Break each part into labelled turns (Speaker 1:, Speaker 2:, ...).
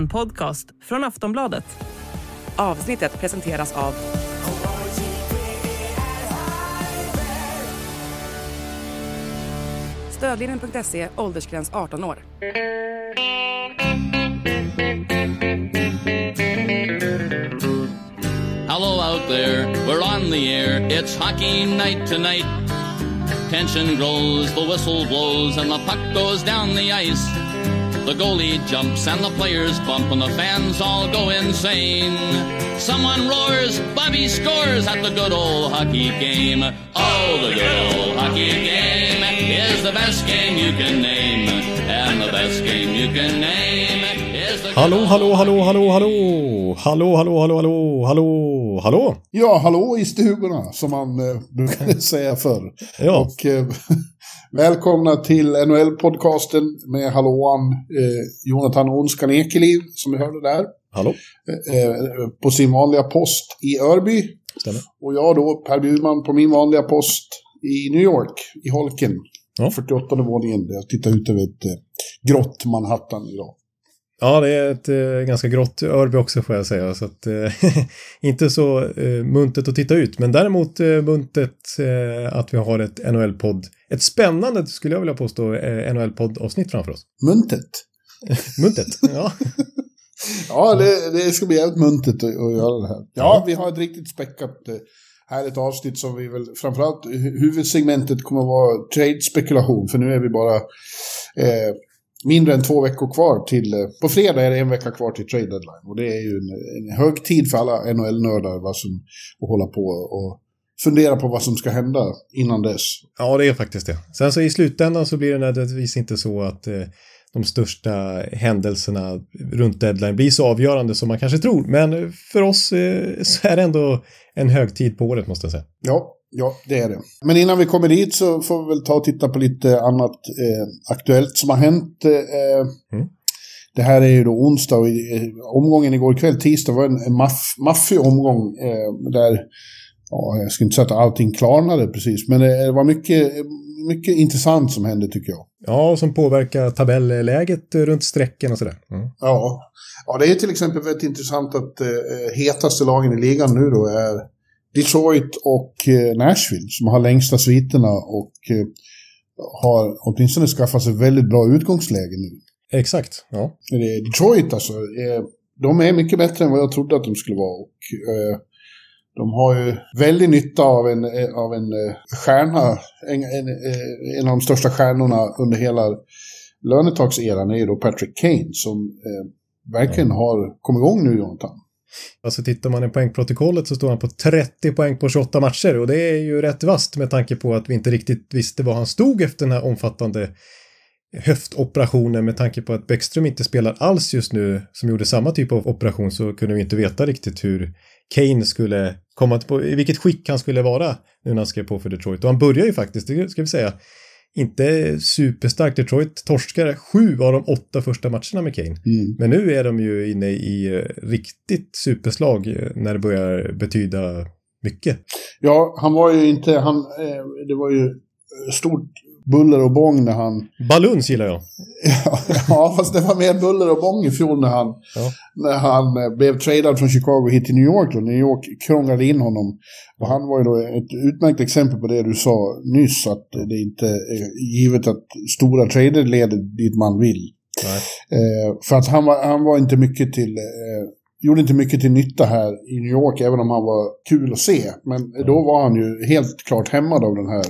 Speaker 1: En podcast från Aftonbladet.
Speaker 2: Avsnittet presenteras av Stödlinjen.se, åldersgräns 18 år.
Speaker 3: Hello out there, we're on the air. It's hockey night tonight. Tension grows, the whistle blows, and the puck goes down the ice. The goalie jumps and the players bump, and the fans all go insane. Someone roars, Bobby scores at the good old hockey game. Oh, the good old hockey game is the best game you can name. And the best game you can name is the
Speaker 4: Hallå, hallå, hallå, hallå, hallå! Hallå, hallå, hallå, hallå, hallå, hallå!
Speaker 5: Ja, hallå i stugorna, som man eh, brukade säga förr.
Speaker 4: Ja.
Speaker 5: Och eh, välkomna till NHL-podcasten med hallåan eh, Jonathan Onskan Ekeliv, som vi hörde där.
Speaker 4: Hallå?
Speaker 5: Eh, eh, på sin vanliga post i Örby.
Speaker 4: Stämmer.
Speaker 5: Och jag då, Per Bjurman, på min vanliga post i New York, i Holken.
Speaker 4: Ja.
Speaker 5: 48 våningen, där jag tittar ut över ett eh, grått Manhattan idag.
Speaker 4: Ja, det är ett eh, ganska grått Örby också får jag säga. Så att, eh, inte så eh, muntet att titta ut, men däremot eh, muntet eh, att vi har ett NHL-podd. Ett spännande, skulle jag vilja påstå, eh, NHL-podd-avsnitt framför oss.
Speaker 5: Muntet.
Speaker 4: Muntet, ja.
Speaker 5: Ja, det, det ska bli jävligt muntet att, att göra det här. Ja, vi har ett riktigt späckat eh, härligt avsnitt som vi väl framförallt hu- huvudsegmentet kommer att vara trade-spekulation. För nu är vi bara eh, mindre än två veckor kvar till... Eh, på fredag är det en vecka kvar till trade deadline. Och det är ju en, en hög tid för alla NHL-nördar som, att hålla på och fundera på vad som ska hända innan dess.
Speaker 4: Ja, det är faktiskt det. Sen så i slutändan så blir det nödvändigtvis inte så att eh, de största händelserna runt deadline blir så avgörande som man kanske tror. Men för oss eh, så är det ändå en högtid på året måste jag säga.
Speaker 5: Ja, ja, det är det. Men innan vi kommer dit så får vi väl ta och titta på lite annat eh, aktuellt som har hänt. Eh,
Speaker 4: Mm.
Speaker 5: Det här är ju då onsdag och eh, omgången igår kväll, tisdag, var en, en maff, maffig omgång eh, där, ja, jag ska inte säga att allting klarnade precis, men det var mycket, mycket intressant som hände tycker jag.
Speaker 4: Ja, som påverkar tabelläget runt strecken och sådär. Mm.
Speaker 5: Ja, ja det är till exempel väldigt intressant att eh, hetaste lagen i ligan nu då är Detroit och eh, Nashville som har längsta sviterna och eh, har åtminstone skaffat sig väldigt bra utgångsläge nu.
Speaker 4: Exakt, ja.
Speaker 5: Detroit alltså, eh, de är mycket bättre än vad jag trodde att de skulle vara. Och, eh, de har ju väldigt nytta av en, av en eh, stjärna, en, en, eh, en av de största stjärnorna under hela lönetakseran är ju då Patrick Kane som eh, verkligen har kommit igång nu, Jonathan.
Speaker 4: Alltså tittar man i poängprotokollet så står han på 30 poäng på 28 matcher och det är ju rätt vasst med tanke på att vi inte riktigt visste var han stod efter den här omfattande höftoperationen. Med tanke på att Bäckström inte spelar alls just nu som gjorde samma typ av operation så kunde vi inte veta riktigt hur Kane skulle komma på, i vilket skick han skulle vara nu när han skrev på för Detroit. Och han börjar ju faktiskt, det ska vi säga, inte superstarkt. Detroit torskar sju av de åtta första matcherna med Kane.
Speaker 5: Mm.
Speaker 4: Men nu är de ju inne i eh, riktigt superslag eh, när det börjar betyda mycket.
Speaker 5: Ja, han var ju inte, han, eh, det var ju stort buller och bång när han...
Speaker 4: Baluns gillar jag.
Speaker 5: ja, fast det var mer buller och bång i fjol när han,
Speaker 4: Ja.
Speaker 5: när han eh, blev tradad från Chicago hit till New York. Då. New York krånglade in honom. Och han var ju då ett utmärkt exempel på det du sa nyss, att det inte är givet att stora trader leder dit man vill. Eh, för att han var, han var inte mycket till... Eh, gjorde inte mycket till nytta här i New York, även om han var kul att se. Men då var han ju helt klart hämmad av den här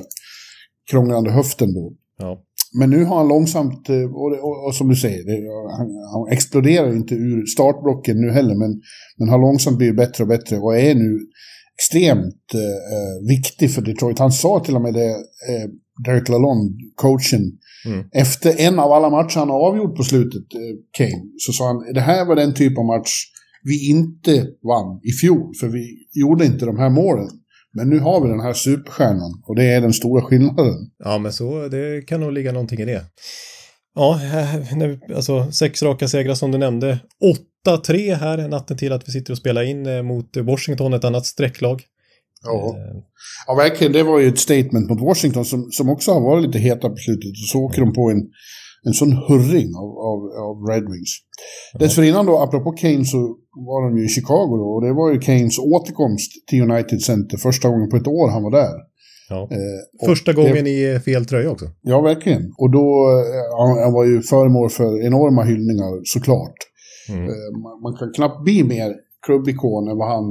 Speaker 5: krånglande höften då.
Speaker 4: Ja.
Speaker 5: Men nu har han långsamt, eh, och, och, och som du säger, det, han, han exploderar inte ur startblocken nu heller, men, men har långsamt blivit bättre och bättre och är nu extremt eh, viktig för Detroit. Han sa till och med det, eh, Derek Lalonde, coachen,
Speaker 4: Mm.
Speaker 5: efter en av alla matcher han har avgjort på slutet, eh, Kane, så sa han det här var den typ av match vi inte vann i fjol, för vi gjorde inte de här målen. Men nu har vi den här superstjärnan och det är den stora skillnaden.
Speaker 4: ja, men så det kan nog ligga någonting i det. Ja, eh, alltså sex raka segrar som du nämnde. 8-3 här natten till att vi sitter och spelar in eh, mot Washington, ett annat strecklag.
Speaker 5: Ja. ja, verkligen. Det var ju ett statement mot Washington som, som också har varit lite heta på slutet. Och så åker de på en, en sån hurring av, av, av Red Wings. Dessförinnan då, apropå Kane, så var de ju i Chicago då. Och det var ju Kanes återkomst till United Center första gången på ett år han var där.
Speaker 4: Ja.
Speaker 5: Eh,
Speaker 4: Första gången
Speaker 5: det,
Speaker 4: i fel tröja också.
Speaker 5: Ja, verkligen. Och då, eh, han, han var ju föremål för enorma hyllningar såklart.
Speaker 4: Mm.
Speaker 5: Eh, man, man kan knappt bli mer klubbikon än vad han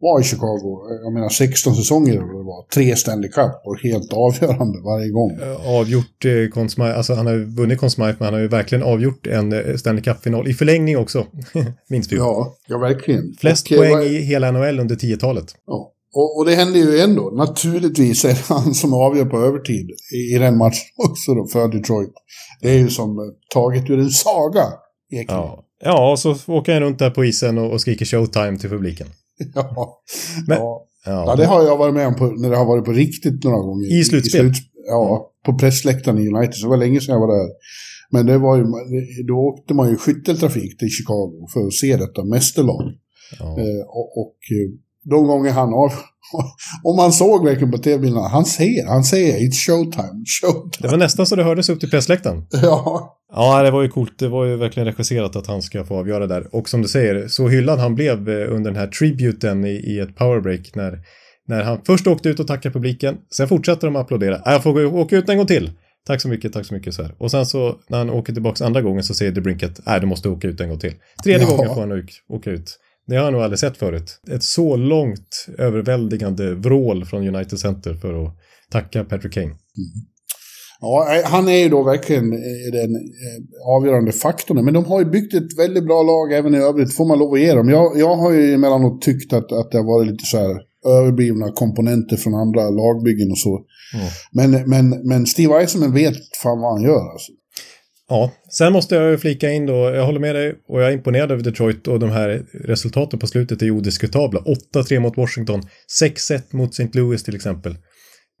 Speaker 5: var i Chicago. Eh, Jag menar 16 säsonger eller det var. Tre Stanley Cup och helt avgörande varje gång.
Speaker 4: Eh, Avgjort eh, Conn Smythe, alltså han har ju vunnit Conn Smythe, men han har ju verkligen avgjort en eh, Stanley Cup-final i förlängning också. Minst vi.
Speaker 5: Ja, ja verkligen.
Speaker 4: Flest
Speaker 5: eh,
Speaker 4: poäng i hela NHL under 10-talet.
Speaker 5: Ja. Och, och det händer ju ändå. Naturligtvis är det han som avgör på övertid i, i den matchen också då, för Detroit. Det är ju som taget ur en saga, egentligen.
Speaker 4: Ja. ja, och så åker han runt där på isen och, och skriker showtime till publiken.
Speaker 5: Ja.
Speaker 4: Men-
Speaker 5: ja.
Speaker 4: Ja,
Speaker 5: det har jag varit med om på, när det har varit på riktigt några gånger.
Speaker 4: I slutspel?
Speaker 5: sluts- ja, på pressläktaren i United. Så det var länge sedan jag var där. Men det var ju, då åkte man ju skytteltrafik till Chicago för att se detta mästerlag.
Speaker 4: ja.
Speaker 5: Eh, och, och eh, de gånger han av... Om man såg verkligen på tv-bilderna, han säger, han säger it's showtime, showtime.
Speaker 4: Det var nästan så det hördes upp till pressläktaren.
Speaker 5: Ja,
Speaker 4: Ja, det var ju coolt. Det var ju verkligen regisserat att han ska få avgöra där. Och som du säger, så hyllad han blev eh, under den här tributen i, i ett powerbreak när, när han först åkte ut och tackade publiken. Sen fortsatte de att applådera. "Nej, Jag får gå, åka ut en gång till. Tack så mycket, tack så mycket så här. Och sen så när han åker tillbaka andra gången så säger DeBrinket, nej du måste åka ut en gång till. Tredje
Speaker 5: Ja.
Speaker 4: gången får han åka, ut. Det har jag nog aldrig sett förut. Ett så långt överväldigande vrål från United Center för att tacka Patrick Kane.
Speaker 5: Ja, han är ju då verkligen eh, den eh, avgörande faktorn. Men de har ju byggt ett väldigt bra lag även i övrigt, får man lov att ge dem. Jag, jag har ju emellanåt tyckt att, att det har varit lite så här överblivna komponenter från andra lagbyggen och så.
Speaker 4: Mm.
Speaker 5: Men, men, men Steve Eisenman vet fan vad han gör alltså.
Speaker 4: Ja, sen måste jag ju flika in då, jag håller med dig och jag är imponerad över Detroit och de här resultaten på slutet är ju odiskutabla. 8-3 mot Washington, 6-1 mot St. Louis till exempel.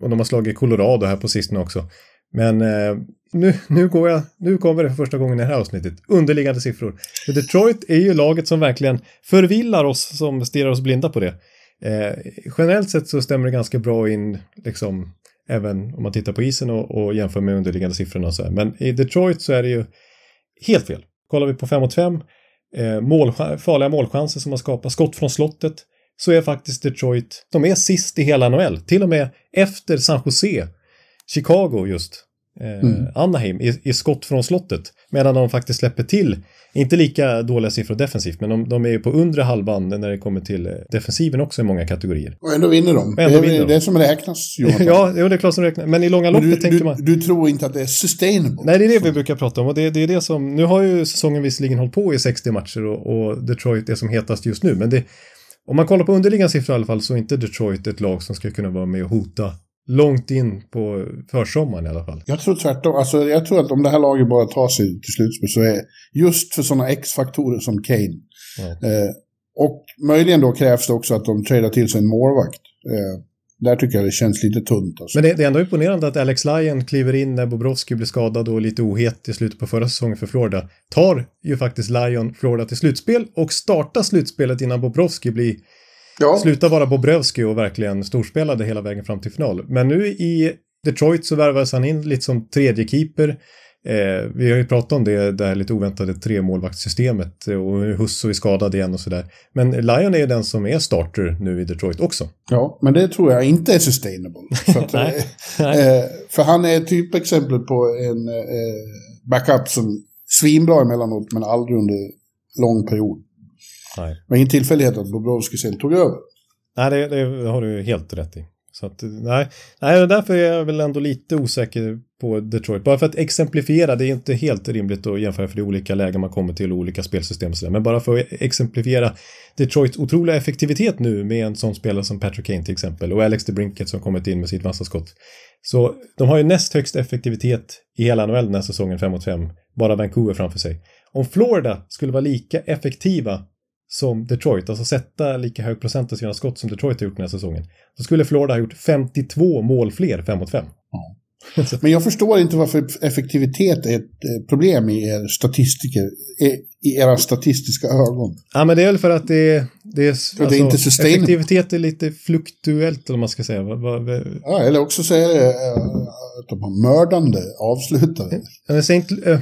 Speaker 4: Och de har slagit Colorado här på sistone också. Men eh, nu, nu, går jag, nu kommer det för första gången i det här avsnittet. Underliggande siffror. För Detroit är ju laget som verkligen förvillar oss som stirrar oss blinda på det. Eh, generellt sett så stämmer det ganska bra in, liksom, även om man tittar på isen och, och jämför med underliggande siffrorna och så här. Men i Detroit så är det ju helt fel. Kollar vi på 5 mot 5, eh, mål, farliga målchanser som har skapat, skott från slottet, så är faktiskt Detroit, de är sist i hela NHL. Till och med efter San Jose, Chicago just, eh,
Speaker 5: Mm.
Speaker 4: Anaheim i, i skott från slottet. Medan de faktiskt släpper till, inte lika dåliga siffror defensivt, men de, de är ju på undre halvan när det kommer till eh, defensiven också i många kategorier.
Speaker 5: Och ändå vinner de.
Speaker 4: Ändå
Speaker 5: det är
Speaker 4: vinner de.
Speaker 5: det som räknas, Jonathan.
Speaker 4: ja, det är klart som räknar. Men i långa loppet
Speaker 5: du,
Speaker 4: tänker
Speaker 5: du,
Speaker 4: man...
Speaker 5: du tror inte att det är sustainable?
Speaker 4: Nej, det är det vi brukar prata om och det, det är det som, nu har ju säsongen visserligen hållit på i 60 matcher och, och Detroit är som hetast just nu, men det, om man kollar på underliggande siffror i alla fall så är inte Detroit ett lag som ska kunna vara med och hota långt in på försommaren i alla fall.
Speaker 5: Jag tror tvärtom. Alltså, jag tror att om det här laget bara tar sig till slutspel så är just för sådana X-faktorer som Kane.
Speaker 4: Ja.
Speaker 5: Eh, och möjligen då krävs det också att de tradar till sig en målvakt. Eh, där tycker jag det känns lite tunt. Alltså.
Speaker 4: Men det, det är ändå imponerande att Alex Lyon kliver in när Bobrovski blir skadad och lite ohet i slutet på förra säsongen för Florida. Tar ju faktiskt Lyon Florida till slutspel och startar slutspelet innan Bobrovski blir
Speaker 5: ja,
Speaker 4: Sluta vara Bobrovski och verkligen storspelade hela vägen fram till final. Men nu i Detroit så värvades han in lite som tredje keeper. Eh, vi har ju pratat om det, det här lite oväntade tremålvaktssystemet och hur Husso är skadad igen och sådär. Men Lion är ju den som är starter nu i Detroit också.
Speaker 5: ja, men det tror jag inte är sustainable. Att,
Speaker 4: Nej,
Speaker 5: eh, eh, för han är ett typexempel på en eh, backup som svinbra emellanåt men aldrig under lång period.
Speaker 4: Nej,
Speaker 5: Det var ingen tillfällighet att Bobrovski sen tog över.
Speaker 4: nej det, det har du helt rätt i. Så att, nej, nej, därför är jag väl ändå lite osäker på Detroit. Bara för att exemplifiera, det är inte helt rimligt att jämföra för det är olika lägen man kommer till och olika spelsystem och. Men bara för att exemplifiera Detroits otroliga effektivitet nu med en sån spelare som Patrick Kane till exempel och Alex DeBrinket som kommit in med sitt vassa skott. Så de har ju näst högst effektivitet i hela NHL den här säsongen 5 mot 5. Bara Vancouver framför sig. Om Florida skulle vara lika effektiva som Detroit, alltså sätta lika hög procent av sina skott som Detroit har gjort den här säsongen, då skulle Florida ha gjort 52 mål fler 5 mot 5.
Speaker 5: Men jag förstår inte varför effektivitet är ett eh, problem i er statistiker. I era statistiska ögon?
Speaker 4: Ja, men det är väl för att det, det är... Alltså,
Speaker 5: det är inte sustainable.
Speaker 4: effektivitet är lite fluktuellt, eller man ska säga.
Speaker 5: Ja, eller också så är det eh, att de har mördande avslutare.
Speaker 4: Ja, Saint, äh,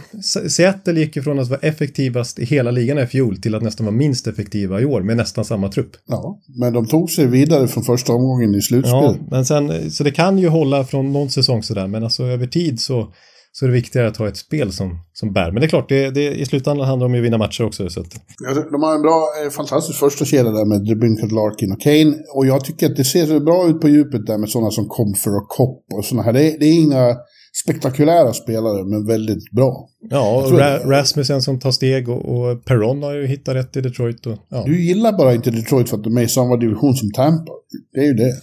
Speaker 4: Seattle gick ifrån att vara effektivast i hela ligan i fjol till att nästan vara minst effektiva i år med nästan samma trupp.
Speaker 5: Ja, men de tog sig vidare från första omgången i
Speaker 4: Ja,
Speaker 5: slutspelet.
Speaker 4: men sen, så det kan ju hålla från någon säsong sådär, men alltså över tid så, så är det viktigare att ha ett spel som, som bär. Men det är klart, det, det, i slutändan handlar det om att vinna matcher också. Så att,
Speaker 5: Ja, de har en bra, eh, fantastisk första kedja där med DeBrincat, Larkin och Kane. Och jag tycker att det ser så bra ut på djupet där med sådana som Comfer och Kopp och sådana här. Det det är inga spektakulära spelare, men väldigt bra.
Speaker 4: ja, och Ra Rasmussen som tar steg och, och Perron har ju hittat rätt i Detroit. Och, ja.
Speaker 5: Du gillar bara inte Detroit för att de är i samma division som Tampa. Det är ju det.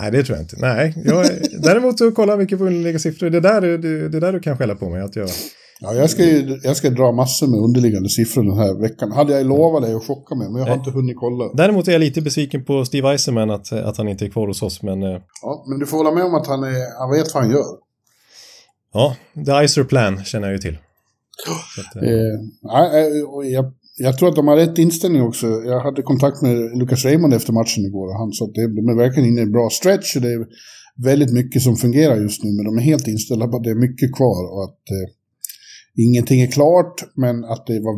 Speaker 4: Nej, det tror jag inte. Nej, jag, däremot så kolla mycket på underliggande siffror. Det där, det, det där du kan skälla på mig att jag...
Speaker 5: Ja, jag ska, ju, jag ska dra massor med underliggande siffror den här veckan. Hade jag lovat dig att chocka mig, men jag har
Speaker 4: Nej.
Speaker 5: inte hunnit kolla.
Speaker 4: Däremot är jag lite besviken på Steve Eisenman att, att han inte är kvar hos oss, men eh,
Speaker 5: Ja, men du får hålla med om att han, är, han vet vad han gör
Speaker 4: ja, The Icer Plan känner jag ju till. Att, eh,
Speaker 5: Eh, eh jag, jag tror att de har rätt inställning också. Jag hade kontakt med Lucas Raymond efter matchen igår och han sa att det, de är verkligen inne i en bra stretch och det är väldigt mycket som fungerar just nu. Men de är helt inställda på att det är mycket kvar och att eh, ingenting är klart men att det var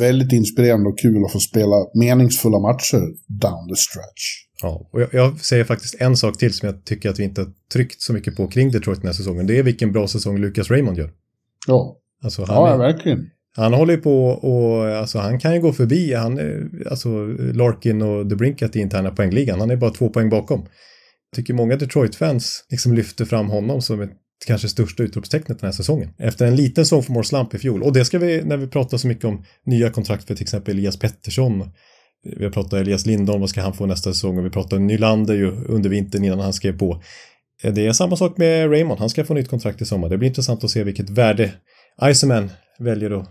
Speaker 5: väldigt inspirerande och kul att få spela meningsfulla matcher down the stretch.
Speaker 4: Ja, och jag, jag säger faktiskt en sak till som jag tycker att vi inte har tryckt så mycket på kring Detroit den här säsongen. Det är vilken bra säsong Lucas Raymond gör.
Speaker 5: Ja,
Speaker 4: Alltså han,
Speaker 5: ja
Speaker 4: är,
Speaker 5: verkligen.
Speaker 4: han håller på och alltså han kan ju gå förbi, han, alltså Larkin och DeBrincat i interna poängligan. Han är bara två poäng bakom. Jag tycker många Detroit-fans liksom lyfter fram honom som ett kanske största utropstecknet den här säsongen. Efter en liten sophomore slump i fjol. Och det ska vi, när vi pratar så mycket om nya kontrakt för till exempel Elias Pettersson. Vi har pratat Elias Lindholm, vad ska han få nästa säsong? Och vi pratade Nylander ju under vintern innan han skrev på. Eh, det är samma sak med Raymond, han ska få nytt kontrakt i sommar. Det blir intressant att se vilket värde Iceman väljer att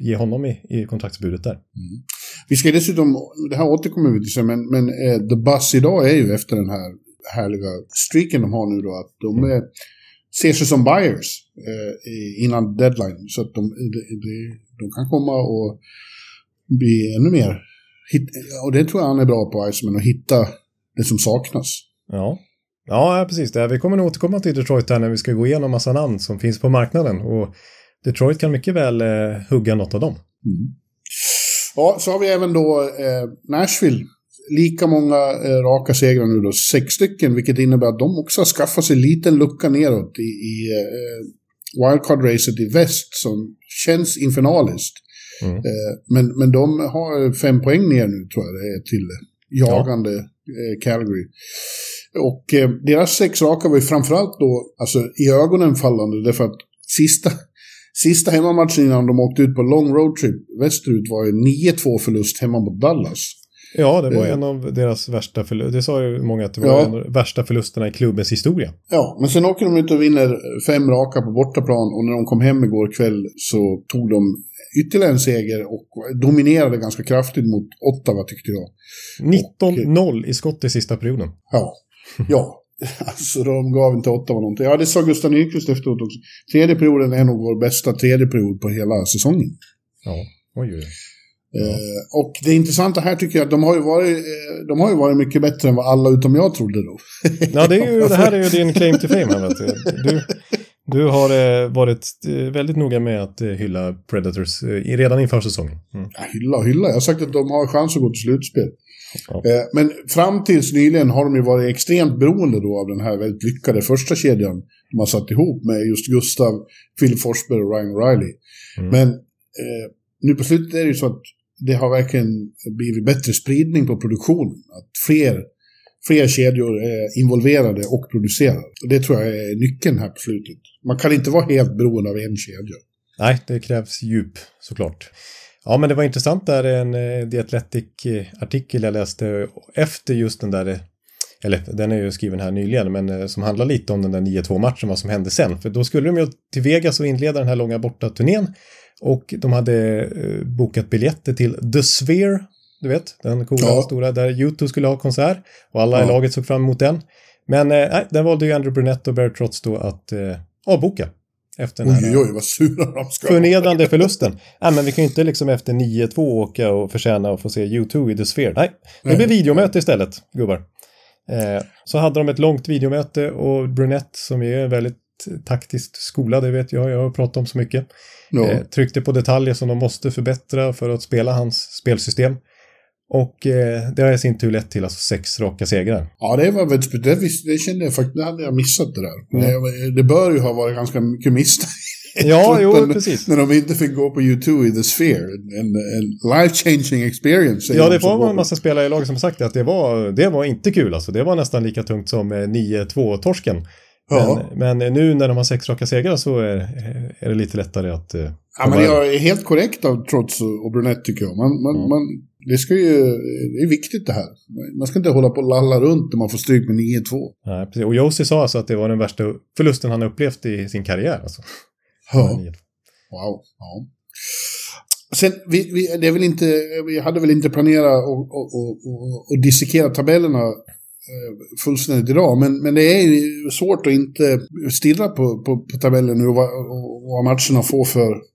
Speaker 4: ge honom i, i kontraktsbudet där. Mm.
Speaker 5: Vi ska dessutom, det här återkommer vi till sen, men, men eh, The Buzz idag är ju efter den här härliga streaken de har nu då, att de eh, ser sig som buyers eh, innan deadline. Så att de, de, de, de kan komma och bli ännu mer, och det tror jag han är bra på, Iceman, att hitta det som saknas.
Speaker 4: Ja. Ja, precis. Det. Vi kommer nog återkomma till Detroit här när vi ska gå igenom massa namn som finns på marknaden. Och Detroit kan mycket väl eh, hugga något av dem.
Speaker 5: Ja, så har vi även då eh, Nashville. Lika många eh, raka segrar nu då, sex stycken, vilket innebär att de också har skaffat sig en liten lucka neråt i, i eh, wildcard-racet i väst som känns infernaliskt.
Speaker 4: Mm.
Speaker 5: Eh, men, men de har fem poäng ner nu tror jag det är till jagande eh, Calgary. Och eh, deras sex raka var ju framförallt då alltså, i ögonen fallande därför att sista, sista hemmamatchen innan de åkte ut på long road trip västerut var ju 9-2 förlust hemma mot Dallas.
Speaker 4: Ja, det var en av deras värsta förluster. Det sa ju många att det var
Speaker 5: Ja.
Speaker 4: en av de värsta förlusterna i klubbens historia.
Speaker 5: Ja, men sen åker de ut och vinner fem raka på bortaplan och när de kom hem igår kväll så tog de ytterligare en seger och dominerade ganska kraftigt mot Ottawa tyckte jag.
Speaker 4: 19-0 i skott i sista perioden.
Speaker 5: Ja, ja. Alltså de gav inte Ottawa någonting. Ja, det sa Gustav Nyqvist efteråt också. Tredje perioden är nog vår bästa tredje period på hela säsongen.
Speaker 4: Ja, oj, oj, oj.
Speaker 5: Eh, och det intressanta här tycker jag att de har ju varit, eh, de har ju varit mycket bättre än vad alla utom jag trodde då.
Speaker 4: Ja, det, är ju, det här är ju din claim to fame här, vet du. Du, du har eh, varit eh, väldigt noga med att eh, hylla Predators redan inför säsongen. Mm.
Speaker 5: Ja, hylla och hylla. Jag har sagt att de har chans att gå till slutspel.
Speaker 4: Ja.
Speaker 5: Men fram tills nyligen har de ju varit extremt beroende då av den här väldigt lyckade första kedjan de har satt ihop med just Gustav, Phil Forsberg och Ryan Riley.
Speaker 4: Mm.
Speaker 5: Men eh, nu på slutet är det ju så att det har verkligen blivit bättre spridning på produktionen. Att fler, fler kedjor är involverade och producerar. Och det tror jag är nyckeln här på slutet. Man kan inte vara helt beroende av en kedja.
Speaker 4: Nej, det krävs djup såklart. Ja, men det var intressant där en eh, The Athletic-artikel eh, jag läste efter just den där, eller den är ju skriven här nyligen, men som handlar lite om den där 9-2-matchen, vad som hände sen. För då skulle de ju till Vegas och inleda den här långa bortaturnén och de hade bokat biljetter till The Sphere, du vet, den coola
Speaker 5: Ja.
Speaker 4: stora, där YouTube skulle ha konsert och alla i
Speaker 5: Ja.
Speaker 4: laget såg fram emot den. Men eh, nej, den valde ju Andrew Brunette och Barry Trotz då att eh, avboka. Efter den här
Speaker 5: Oj, oj, vad sura de ska
Speaker 4: förnedrande förlusten. Nej, men vi kan ju inte liksom efter 9-2 åka och förtjäna att få se U2 i The Sphere. Nej, det blir videomöte istället, gubbar. Eh, så hade de ett långt videomöte och Brunette, som är väldigt taktiskt skolad, det vet jag, jag har pratat om så mycket,
Speaker 5: Ja.
Speaker 4: eh, tryckte på detaljer som de måste förbättra för att spela hans spelsystem. Och eh, det har i sin tur lett till alltså sex raka segrar.
Speaker 5: Ja, det var väldigt det, det kände jag faktiskt, det hade jag missat det där.
Speaker 4: Mm.
Speaker 5: Det, det bör ju ha varit ganska mycket misstag.
Speaker 4: Ja, jo, precis.
Speaker 5: När de inte fick gå på U2 i The Sphere. En, en life-changing experience. säger
Speaker 4: Ja,
Speaker 5: de
Speaker 4: det var en massa spelare i laget som sagt att det var, det var inte kul alltså. Det var nästan lika tungt som eh, 9-2-torsken.
Speaker 5: Ja.
Speaker 4: Men, men nu när de har sex raka segrar så är, är det lite lättare att... eh,
Speaker 5: Ja, men jag är helt korrekt av Trots och Brunette tycker jag. Man, man,
Speaker 4: Ja.
Speaker 5: man, det, ska ju, det är viktigt det här. Man ska inte hålla på och lalla runt när man får stryk med 9-2.
Speaker 4: Nej, precis. Och Josie sa alltså att det var den värsta förlusten han upplevt i sin karriär. Alltså.
Speaker 5: Ja.
Speaker 4: 9-2.
Speaker 5: Wow. Ja. Sen, vi, vi, det är väl inte, vi hade väl inte planerat och, och, och, och dissekera tabellerna eh, fullständigt idag, men, men det är ju svårt att inte stirra på, på, på tabellen nu och vad, och vad matcherna får för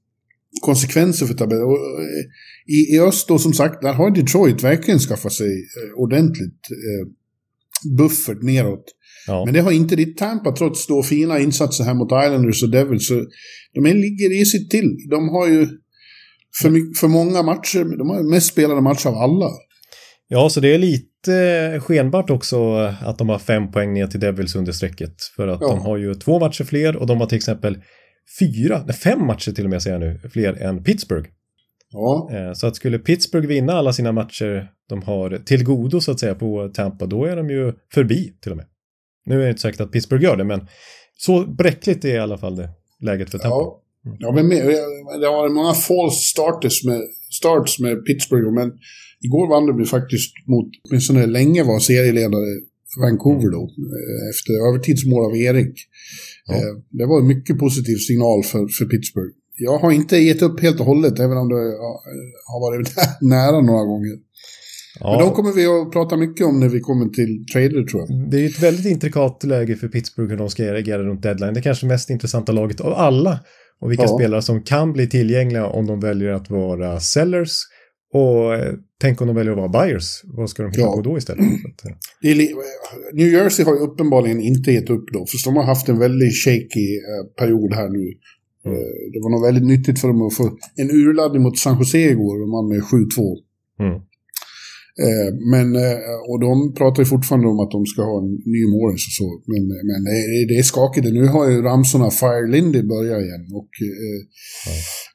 Speaker 5: konsekvenser för tabellen. Och, eh, i, I öst då, som sagt, där har Detroit verkligen skaffat sig eh, ordentligt eh, buffert neråt.
Speaker 4: Ja.
Speaker 5: Men det har inte ditt Tampa trots då fina insatser här mot Islanders och Devils. Så de ligger risigt till. De har ju för, för många matcher, de har mest spelade matcher av alla.
Speaker 4: ja, så det är lite skenbart också att de har fem poäng ner till Devils under strecket. För att
Speaker 5: Ja.
Speaker 4: de har ju två matcher fler och de har till exempel fyra, nej, fem matcher till och med säger jag nu, fler än Pittsburgh.
Speaker 5: Ja,
Speaker 4: Eh, Så att skulle Pittsburgh vinna alla sina matcher de har till godo så att säga på Tampa, då är de ju förbi till och med. Nu är det inte säkert att Pittsburgh gör det, men så bräckligt är i alla fall det läget för Tampa.
Speaker 5: ja. ja men det har många false starters med, starts med Pittsburgh, men igår vann de ju faktiskt mot, åtminstone länge var serieledare Vancouver då, eh, efter övertidsmål av Erik.
Speaker 4: Ja.
Speaker 5: Eh, Det var en mycket positiv signal för, för Pittsburgh. Jag har inte gett upp helt och hållet, även om det ja, har varit nära några gånger. Men de
Speaker 4: Ja,
Speaker 5: kommer vi att prata mycket om när vi kommer till trader tror jag.
Speaker 4: det är ett väldigt intrikat läge för Pittsburgh hur de ska reagera runt deadline. Det är kanske mest intressanta laget av alla och vilka
Speaker 5: Ja.
Speaker 4: spelare som kan bli tillgängliga om de väljer att vara sellers. Och eh, tänk om de väljer att vara buyers, vad ska de hitta
Speaker 5: Ja.
Speaker 4: på då istället? Eh,
Speaker 5: New Jersey har ju uppenbarligen inte gett upp då, för de har haft en väldigt shaky eh, period här nu.
Speaker 4: Mm.
Speaker 5: Det var nog väldigt nyttigt för dem att få en urladdning mot San Jose igår, de vann med 7-2.
Speaker 4: mm.
Speaker 5: Eh, men, eh, och de pratar ju fortfarande om att de ska ha en ny Morris och så. Men, men det, är- det är skakigt. Nu har ju ramsorna Fire Lindy börjat igen. Och, eh,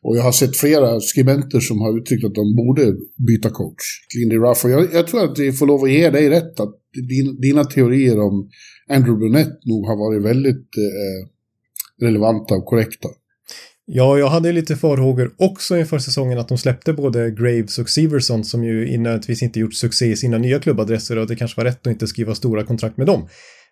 Speaker 5: och jag har sett flera skribenter som har uttryckt att de borde byta coach. Lindy Ruff. Och jag, jag tror att vi får lov att ge dig rätt. Att din, dina teorier om Andrew Brunette nog har varit väldigt eh, relevanta och korrekta.
Speaker 4: Ja, jag hade lite farhågor också inför säsongen att de släppte både Graves och Severson som ju nödvändigtvis inte gjort succé i sina nya klubbadresser och det kanske var rätt att inte skriva stora kontrakt med dem.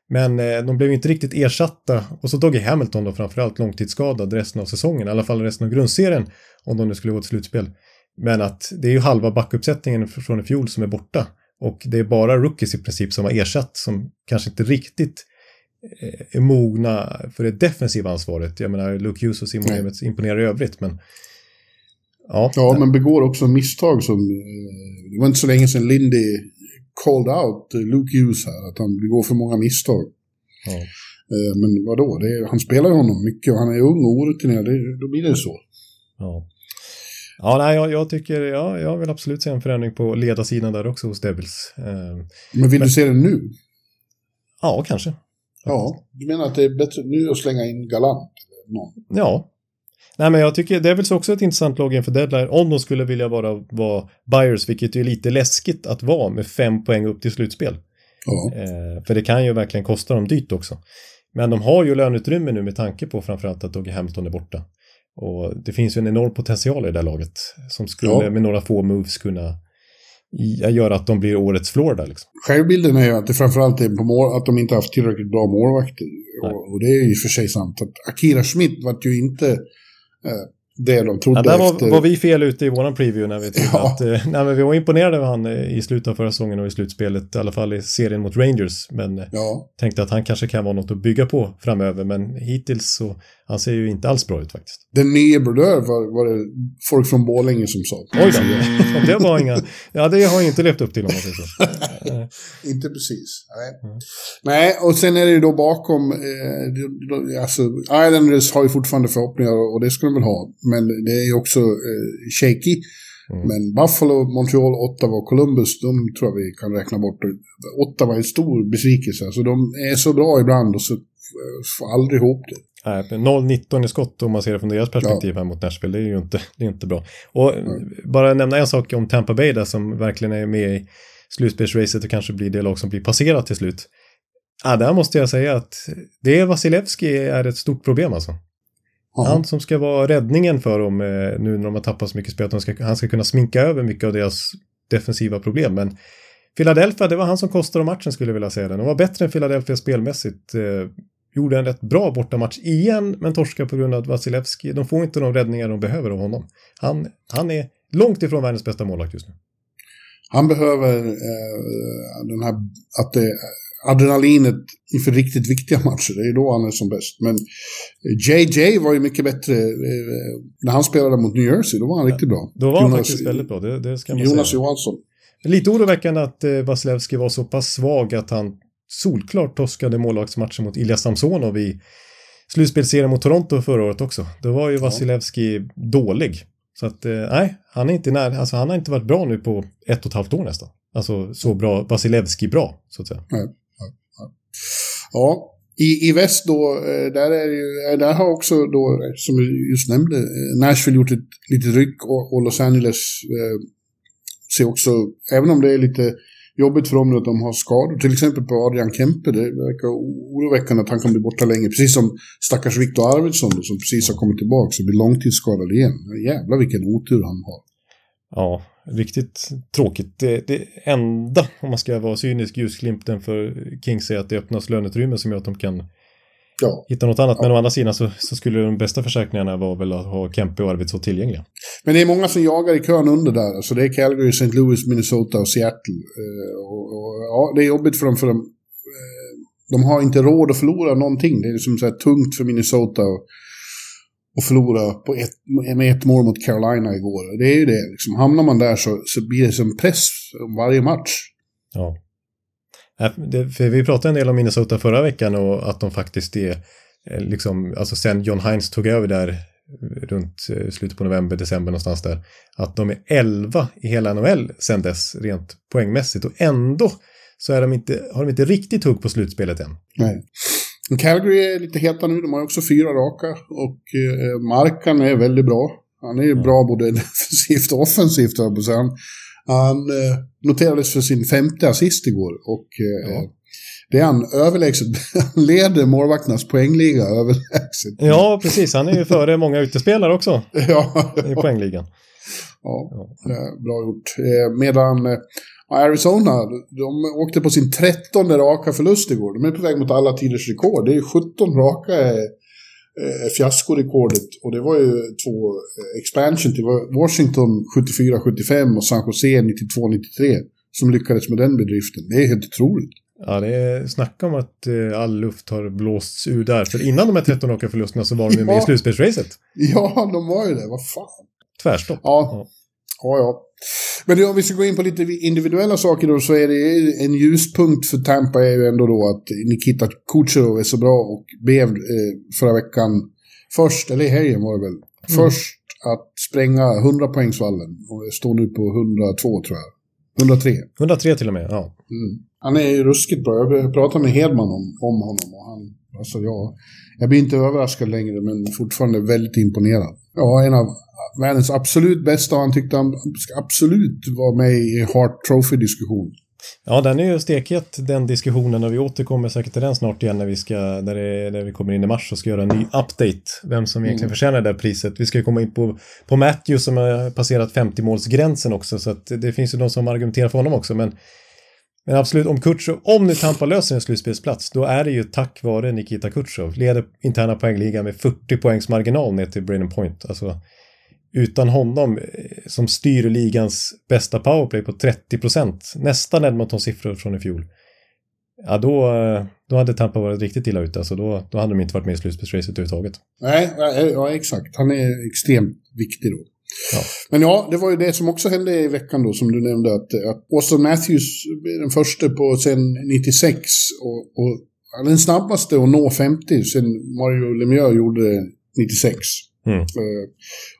Speaker 4: Men eh, de blev inte riktigt ersatta och så Dougie Hamilton då framförallt långtidsskadad resten av säsongen, i alla fall resten av grundserien om de nu skulle gå till slutspel. Men att det är ju halva backuppsättningen från i fjol som är borta och det är bara rookies i princip som har ersatt som kanske inte riktigt är mogna för det defensiva ansvaret. Jag menar, Luke Hughes och Simon. Evans imponerar i övrigt, men ja,
Speaker 5: Ja, men begår också misstag som... Eh, det var inte så länge sedan Lindy called out eh, Luke Hughes här, att han begår för många misstag.
Speaker 4: ja.
Speaker 5: Eh, men vadå, det är, han spelar honom mycket och han är ung och orutinerad, då blir det så.
Speaker 4: Ja, ja nej, jag, jag tycker, ja, jag vill absolut se en förändring på ledarsidan där också hos Devils. Eh,
Speaker 5: Men vill du se det nu?
Speaker 4: ja, kanske.
Speaker 5: Ja, du menar att det är bättre nu att slänga in Galant? Någon?
Speaker 4: Ja. Nej, men jag tycker Devils är också ett intressant lag inför deadline om de skulle vilja vara, vara buyers, vilket är lite läskigt att vara med fem poäng upp till slutspel.
Speaker 5: Ja.
Speaker 4: Eh, för det kan ju verkligen kosta dem dyrt också. Men de har ju löneutrymme nu med tanke på framförallt att Dougie Hamilton är borta. Och det finns ju en enorm potential i det där laget som skulle
Speaker 5: Ja.
Speaker 4: med några få moves kunna göra att de blir årets Florida. Liksom.
Speaker 5: Självbilden är ju att det framförallt är på mål, att de inte haft tillräckligt bra målvakter. Och, och det är ju för sig sant. Att Akira Schmidt var ju inte eh, det de trodde
Speaker 4: Ja, där var,
Speaker 5: efter.
Speaker 4: var vi fel ute i våran preview när vi trodde
Speaker 5: Ja.
Speaker 4: att... eh, Nej, men vi var imponerade av han eh, i slutet av förra säsongen och i slutspelet, i alla fall i serien mot Rangers. Men eh,
Speaker 5: Ja,
Speaker 4: tänkte att han kanske kan vara något att bygga på framöver. Men hittills så, han ser ju inte alls bra ut faktiskt.
Speaker 5: den nye Brodeur var, var det folk från Borlänge som sa.
Speaker 4: Oj då, det var inga... Ja, det har jag inte levt upp till om man säger så.
Speaker 5: Inte precis. Nej. Nej, och sen är det ju då bakom, eh, alltså Islanders har ju fortfarande förhoppningar och det ska de väl ha. Men det är också eh, shaky.
Speaker 4: Mm.
Speaker 5: Men Buffalo, Montreal, Ottawa och Columbus, de tror jag vi kan räkna bort. Ottawa är en stor besvikelse. Alltså de är så bra ibland och så eh, får aldrig ihop det.
Speaker 4: Nej, men 0-19 i skott om man ser det från deras perspektiv här mot Nashville, det är ju inte, det är inte bra. Och bara nämna en sak om Tampa Bay där som verkligen är med i slutspelsracet och kanske blir det lag som blir passerat till slut. Ja, där måste jag säga att det är Vasilevski är ett stort problem alltså.
Speaker 5: Ja.
Speaker 4: Han som ska vara räddningen för dem eh, nu när de har tappat så mycket spel, att de ska, han ska kunna sminka över mycket av deras defensiva problem. Men Philadelphia, det var han som kostade matchen skulle jag vilja säga. De var bättre än Philadelphia spelmässigt. Eh, gjorde en rätt bra bortamatch igen, men torskar på grund av Vasilevski, de får inte de räddningar de behöver av honom. Han, han är långt ifrån världens bästa målvakt just nu.
Speaker 5: Han behöver eh, den här, att det, adrenalinet inför riktigt viktiga matcher. Det är då han är som bäst. Men JJ var ju mycket bättre eh, när han spelade mot New Jersey. Då var han riktigt bra.
Speaker 4: Då var han
Speaker 5: Jonas-
Speaker 4: faktiskt väldigt bra, det, det ska man
Speaker 5: Jonas
Speaker 4: säga.
Speaker 5: Johansson.
Speaker 4: Lite oroväckande att eh, Vasilevski var så pass svag att han solklart torskade målvaktsmatchen mot Ilja Samsonov i slutspelsserien mot Toronto förra året också. Då var ju Vasilevski dålig. Så att, eh, nej, han är inte när, alltså han har inte varit bra nu på ett och ett halvt år nästan. Alltså så bra, Vasilevski bra, så att säga.
Speaker 5: Ja, i, i väst då, eh, där, är ju, eh, där har också då, eh, som vi just nämnde, Nashville gjort ett litet ryck och, och Los Angeles eh, ser också, även om det är lite jobbigt för dem att de har skador, till exempel på Adrian Kempe, det verkar oroväckande att han kan bli borta länge, precis som stackars Viktor Arvidsson då, som precis har kommit tillbaka och blir långtidsskadad igen. Jävlar vilken otur han har.
Speaker 4: Ja, riktigt tråkigt. Det, det enda, om man ska vara cynisk, ljusglimten för Kings är att det öppnas löneutrymme som gör att de kan
Speaker 5: Ja,
Speaker 4: hitta något annat. Men å andra sidan så, så skulle de bästa försäkringarna vara väl att ha Kempe och Arvidsson tillgängliga.
Speaker 5: Men det är många som jagar i kön under där. Alltså det är Calgary, St. Louis, Minnesota och Seattle. Eh, och, och, ja, det är jobbigt för dem för de, eh, de har inte råd att förlora någonting. Det är liksom så här tungt för Minnesota att att förlora på ett, med ett mål mot Carolina igår. Det är ju det. Liksom, hamnar man där så, så blir det som press varje match.
Speaker 4: Ja. Äh, Det, för vi pratade en del om Minnesota förra veckan och att de faktiskt är eh, liksom, alltså sen John Hines tog över där eh, runt eh, slutet på november, december någonstans där, att de är 11 i hela NHL sen dess rent poängmässigt och ändå så är de inte, har de inte riktigt hugg på slutspelet än.
Speaker 5: Nej. Calgary är lite heta nu. De har också fyra raka. Och eh, Markan är väldigt bra. Han är ju bra både defensivt och offensivt, höll på. Han, han eh, noterades för sin femte assist igår. Och eh,
Speaker 4: Ja.
Speaker 5: det är han överlägset. Han leder målvakternas poängliga överlägset.
Speaker 4: Ja, precis. Han är ju före många utespelare också
Speaker 5: ja.
Speaker 4: i poängligan.
Speaker 5: Ja, bra gjort. Medan Arizona, de åkte på sin trettonde raka förlust igår. De är på väg mot alla tiders rekord. Det är 17 raka eh, eh, fiaskorekordet. Och det var ju två eh, expansion. Var Washington 74-75 och San Jose 92-93 som lyckades med den bedriften. Det är helt otroligt.
Speaker 4: Ja, det är snacka om att eh, all luft har blåsts ur där. För innan de här 13 raka förlusterna så var de ju med i
Speaker 5: Ja.
Speaker 4: slutspelsracet.
Speaker 5: Ja, de var ju det. Vad fan.
Speaker 4: Tvärstopp.
Speaker 5: Ja. Ja, ja. Men om vi ska gå in på lite individuella saker då så är det en ljuspunkt för Tampa är ju ändå då att Nikita Kucherov är så bra och blev eh, förra veckan först, eller i helgen var det väl, först att spränga 100-poängsvallen och står nu på 102 tror jag. 103.
Speaker 4: 103 till och med, ja.
Speaker 5: Mm. Han är ju ruskigt bra. Jag pratade med Hedman om, om honom och han, alltså ja, jag blir inte överraskad längre men fortfarande väldigt imponerad. Ja, en av världens absolut bästa och han tyckte han ska absolut vara med i Hart Trophy-diskussion.
Speaker 4: Ja, den är ju stekhet den diskussionen och vi återkommer säkert till den snart igen när vi, ska, när, det, när vi kommer in i mars och ska göra en ny update. Vem som egentligen förtjänar det där priset. Vi ska ju komma in på, på Matthew som har passerat 50-målsgränsen också så att det finns ju de som argumenterar för honom också. Men, men absolut, om Kutjov, om nu Tampa löser en slutspelsplats, då är det ju tack vare Nikita Kutjov. Leder interna poängligan med 40 poängs marginal ner till Braden Point. Alltså, utan honom eh, som styr ligans bästa powerplay på 30 procent, nästan Edmontons siffror från i fjol. Ja, då, eh, då hade Tampa varit riktigt illa ute. Alltså då, då hade de inte varit med i slutspelsracet överhuvudtaget.
Speaker 5: Nej, eh, ja, exakt. Han är extremt viktig då.
Speaker 4: Ja.
Speaker 5: Men ja, det var ju det som också hände i veckan då, som du nämnde, att, att Austin Matthews blev den första på sen 96 och, och den snabbaste att nå 50 sen Mario Lemieux gjorde 96.
Speaker 4: Mm.
Speaker 5: Uh,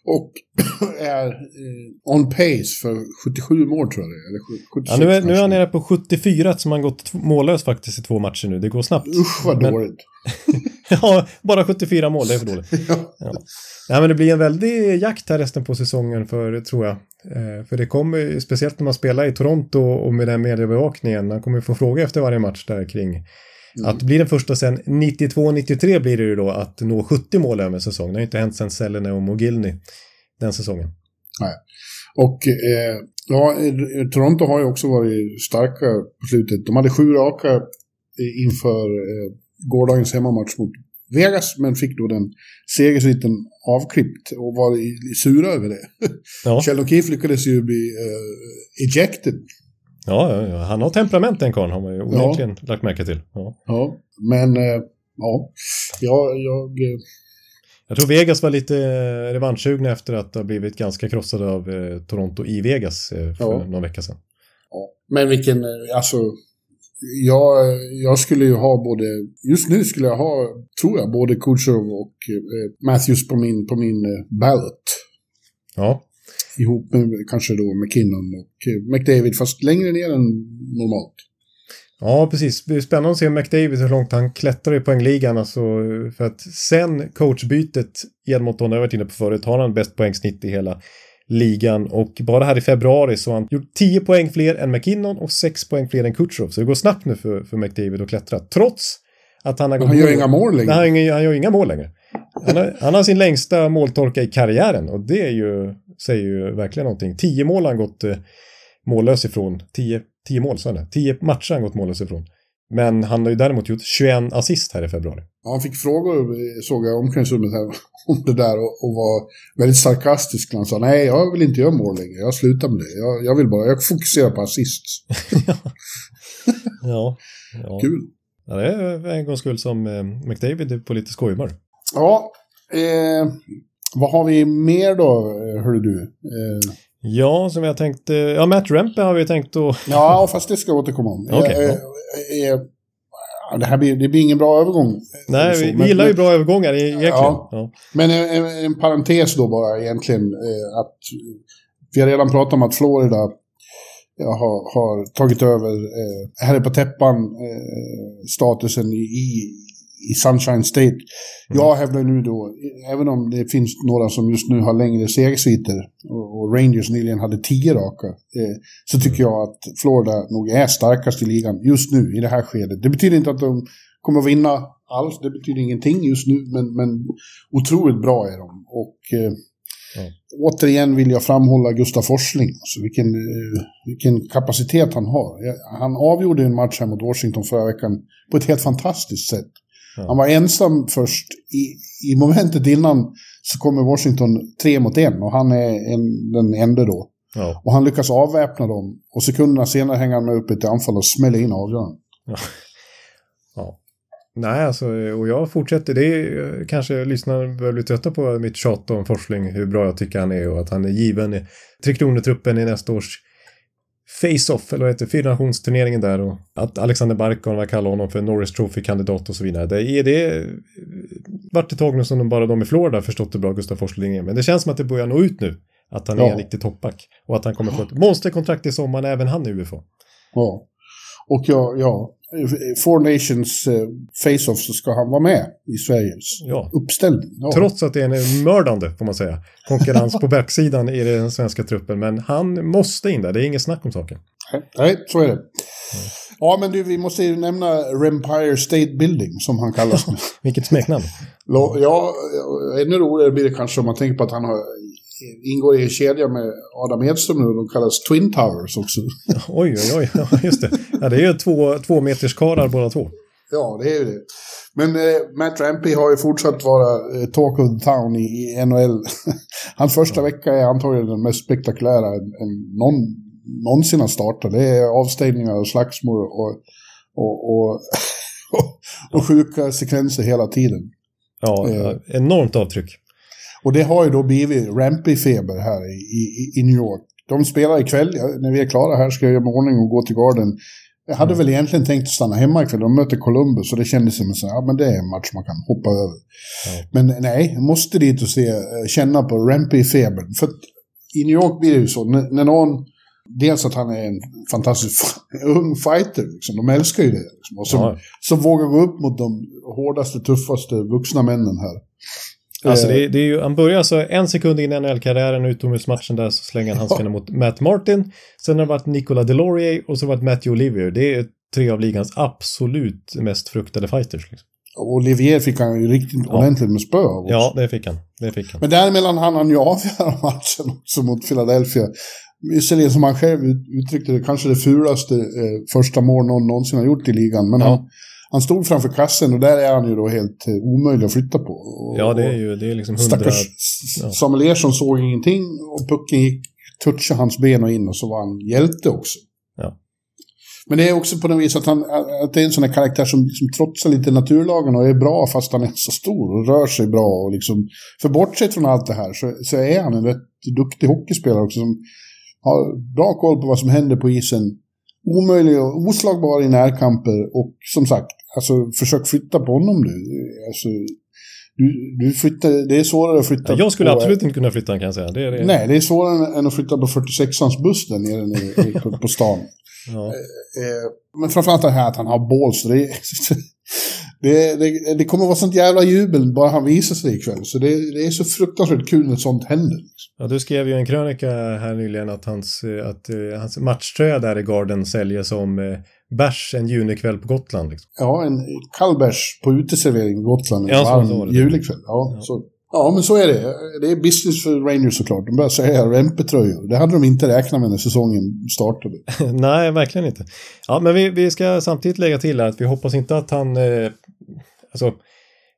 Speaker 5: och är uh, on pace för 77 mål tror jag det. Eller 76,
Speaker 4: ja, nu, är, nu är han nere på 74 som han gått mållös faktiskt i två matcher nu. Det går snabbt.
Speaker 5: Usch vad
Speaker 4: men,
Speaker 5: dåligt.
Speaker 4: ja, bara 74 mål, det är för dåligt.
Speaker 5: ja.
Speaker 4: Ja. ja. men det blir en väldig jakt här resten på säsongen för, tror jag. Eh, för det kommer, speciellt när man spelar i Toronto och med den mediebevakningen, man kommer få fråga efter varje match där kring Mm. Att bli den första sen 92-93 blir det ju då att nå 70 mål över en säsong. Det har inte hänt sen Selene och Mogilny den säsongen.
Speaker 5: Nej. Och eh, ja, Toronto har ju också varit starka på slutet. De hade sju raka inför eh, gårdagens hemmamatch mot Vegas, men fick då den segersviten avklippt och var sura över det. Ja. Sheldon Keefe lyckades ju bli eh, ejected
Speaker 4: Ja, ja, han har temperament den karln har man ju onekligen ja. lagt märke till. Ja,
Speaker 5: ja men äh, ja, jag... Jag, äh...
Speaker 4: jag tror Vegas var lite eh, revanschsugna efter att ha blivit ganska krossade av eh, Toronto i Vegas eh, för ja. någon vecka sedan.
Speaker 5: Ja. Men vilken, alltså... Jag, jag skulle ju ha både, just nu skulle jag ha, tror jag, både Kutjerov och eh, Matthews på min, på min eh, ballot.
Speaker 4: Ja
Speaker 5: ihop med kanske då McKinnon och eh, McDavid, fast längre ner än normalt.
Speaker 4: Ja, precis. Det är spännande att se McDavid hur långt han klättrar i poängligan. Alltså, för att sen coachbytet i Edmonton, jag varit inne på förut, har han bäst poängsnitt i hela ligan. Och bara här i februari så har han gjort 10 poäng fler än McKinnon och 6 poäng fler än Kutjerov. Så det går snabbt nu för, för McDavid att klättra. Trots att han har.
Speaker 5: Han gör inga mål längre.
Speaker 4: Nej, han, gör, han gör inga mål längre. Han har, han har, sin längsta måltorka i karriären och det är ju, säger ju verkligen någonting. Tio mål har han gått eh, mållös ifrån. Tio, tio mål, sa Tio matcher har han gått mållös ifrån. Men han har ju däremot gjort 21 assist här i februari.
Speaker 5: Ja, han fick frågor, såg jag, omklädningsrummet här om det där och, och, var väldigt sarkastisk. Han sa nej, jag vill inte göra mål längre. Jag slutar med det. Jag, jag vill bara, jag fokuserar på assist.
Speaker 4: ja. ja.
Speaker 5: Kul.
Speaker 4: Ja, det är en gångs skull som eh, McDavid är på lite skojhumör.
Speaker 5: Ja, eh, vad har vi mer då, eh, hörru du? Eh.
Speaker 4: Ja, som jag tänkte, ja Matt Rempe har vi tänkt att...
Speaker 5: ja, fast det ska jag återkomma om.
Speaker 4: Okay,
Speaker 5: eh, ja. det här blir, det blir ingen bra övergång.
Speaker 4: Nej, vi, vi gillar ju bra övergångar egentligen. Ja,
Speaker 5: ja. Men en, en, parentes då bara egentligen. att vi har redan pratat om att Florida har, har tagit över eh, är på täppan eh, statusen i, i, Sunshine State. Mm. Jag hävdar nu då, även om det finns några som just nu har längre segersviter och, Rangers nyligen hade tio raka, eh, så tycker jag att Florida nog är starkast i ligan just nu i det här skedet. Det betyder inte att de kommer att vinna alls, det betyder ingenting just nu, men, men otroligt bra är de. Och eh, Mm. Återigen vill jag framhålla Gustav Forsling, alltså vilken, eh, vilken kapacitet han har. Han avgjorde en match här mot Washington förra veckan på ett helt fantastiskt sätt. Han var ensam först. I, I momentet innan så kommer Washington tre mot en och han är en, den enda då.
Speaker 4: Ja.
Speaker 5: Och han lyckas avväpna dem. Och sekunderna senare hänger han med upp ett anfall och smäller in avgörande.
Speaker 4: Ja. ja. Nej, alltså, och jag fortsätter. Det är kanske lyssnarna börjar bli trötta på mitt tjat om Forsling, hur bra jag tycker han är och att han är given i Tre Kronor-truppen i nästa års Face-Off, eller vad heter fyrationsturneringen där och att Alexander Barkon, vad kallar honom för Norris Trophy-kandidat och så vidare. Det är det vart ett tag nu som de bara de i Florida förstått hur bra Gustav Forsling är. Men det känns som att det börjar nå ut nu. Att han ja. är en riktig toppback. Och att han kommer få ett monsterkontrakt i sommar, även han i UFA.
Speaker 5: Ja. Och ja, ja, Four Nations eh, Face-Off så ska han vara med i Sveriges
Speaker 4: ja.
Speaker 5: uppställning.
Speaker 4: Ja. Trots att det är en mördande, får man säga, konkurrens på backsidan i den svenska truppen. Men han måste in där, det är inget snack om saken.
Speaker 5: Nej, så är det. Ja, men du, vi måste ju nämna Rempire State Building, som han kallas.
Speaker 4: Vilket smeknamn.
Speaker 5: Ja, ännu roligare blir det kanske om man tänker på att han har ingår i en kedja med Adam Edström nu. De kallas Twin Towers också.
Speaker 4: oj, oj, oj. Ja, just det. Ja, det är ju två, två meters karar båda två.
Speaker 5: Ja, det är ju det. Men eh, Matt Rampy har ju fortsatt vara eh, talk of the town i, i NHL. Hans första vecka är antagligen den mest spektakulära en, en någon någonsin har startat. Det är avstängningar och slagsmål och, och, och, och, sjuka sekvenser hela tiden.
Speaker 4: Ja,
Speaker 5: Eh.
Speaker 4: enormt avtryck.
Speaker 5: Och det har ju då blivit Rampy-feber här i, i, i New York. De spelar ikväll, när vi är klara här ska jag göra mig ordning och gå till Garden. Jag hade väl egentligen tänkt stanna hemma ikväll, de möter Columbus och det kändes som sån, ja men det är en match man kan hoppa över. Men nej, måste dit och se, eh, känna på Rampy-febern. För att i New York blir det ju så, när, när någon, dels att han är en fantastisk ung fighter, liksom, de älskar ju det. Liksom, och som,
Speaker 4: Ja.
Speaker 5: som vågar gå upp mot de hårdaste, tuffaste vuxna männen här.
Speaker 4: Alltså
Speaker 5: Eh,
Speaker 4: det, är- det är ju, han börjar så en sekund in i NHL-karriären, utomhusmatchen där så slänger han handskarna mot Matt Martin. Sen har det varit Nicola Delorier och så har det varit Matthew Olivier. Det är tre av ligans absolut mest fruktade fighters. Liksom.
Speaker 5: Och Olivier fick han ju riktigt ordentligt med spö av.
Speaker 4: Ja, det fick han. Det fick han.
Speaker 5: Men däremellan hann han ju avgöra matchen också mot Philadelphia. Visserligen som han själv ut- uttryckte det, kanske det fulaste eh, första mål någon någonsin har gjort i ligan. Men
Speaker 4: Ja.
Speaker 5: han, han stod framför kassen och där är han ju då helt eh, omöjlig att flytta på. Och,
Speaker 4: Ja, det är ju det är liksom hundra...
Speaker 5: Stackars
Speaker 4: ja.
Speaker 5: Samuel Ersson såg ingenting och pucken gick, touchade hans ben och in och så var han hjälte också.
Speaker 4: Ja.
Speaker 5: Men det är också på något vis att, han, att det är en sån här karaktär som, som trotsar lite naturlagen och är bra fast han är så stor och rör sig bra. Och liksom, för bortsett från allt det här så, så är han en rätt duktig hockeyspelare också som har bra koll på vad som händer på isen. Omöjlig och oslagbar i närkamper och som sagt, alltså försök flytta på honom nu. Alltså, du, du flyttar, det är svårare att flytta
Speaker 4: Ja, jag skulle
Speaker 5: på,
Speaker 4: absolut inte kunna flytta kan jag säga. Det är det.
Speaker 5: Nej, det är svårare än att flytta på 46ans buss där nere, nere på- på stan.
Speaker 4: Ja.
Speaker 5: Eh, men framförallt det här att han har balls. Det, det, det, det kommer vara sånt jävla jubel bara han visar sig ikväll. Så det, det är så fruktansvärt kul när sånt händer.
Speaker 4: Ja, du skrev ju en krönika här nyligen att hans, eh, att, eh, hans matchtröja där i Garden säljer som eh, bärs en junikväll på Gotland. Liksom.
Speaker 5: Ja, en kall bärs på uteservering i Gotland en
Speaker 4: Ja,
Speaker 5: varm julikväll. Ja, Så, ja, men så är det. Det är business för Rangers såklart. De börjar sälja rempetröjor. Det hade de inte räknat med när säsongen startade.
Speaker 4: Nej, verkligen inte. Ja, men vi, vi ska samtidigt lägga till att vi hoppas inte att han, eh, alltså,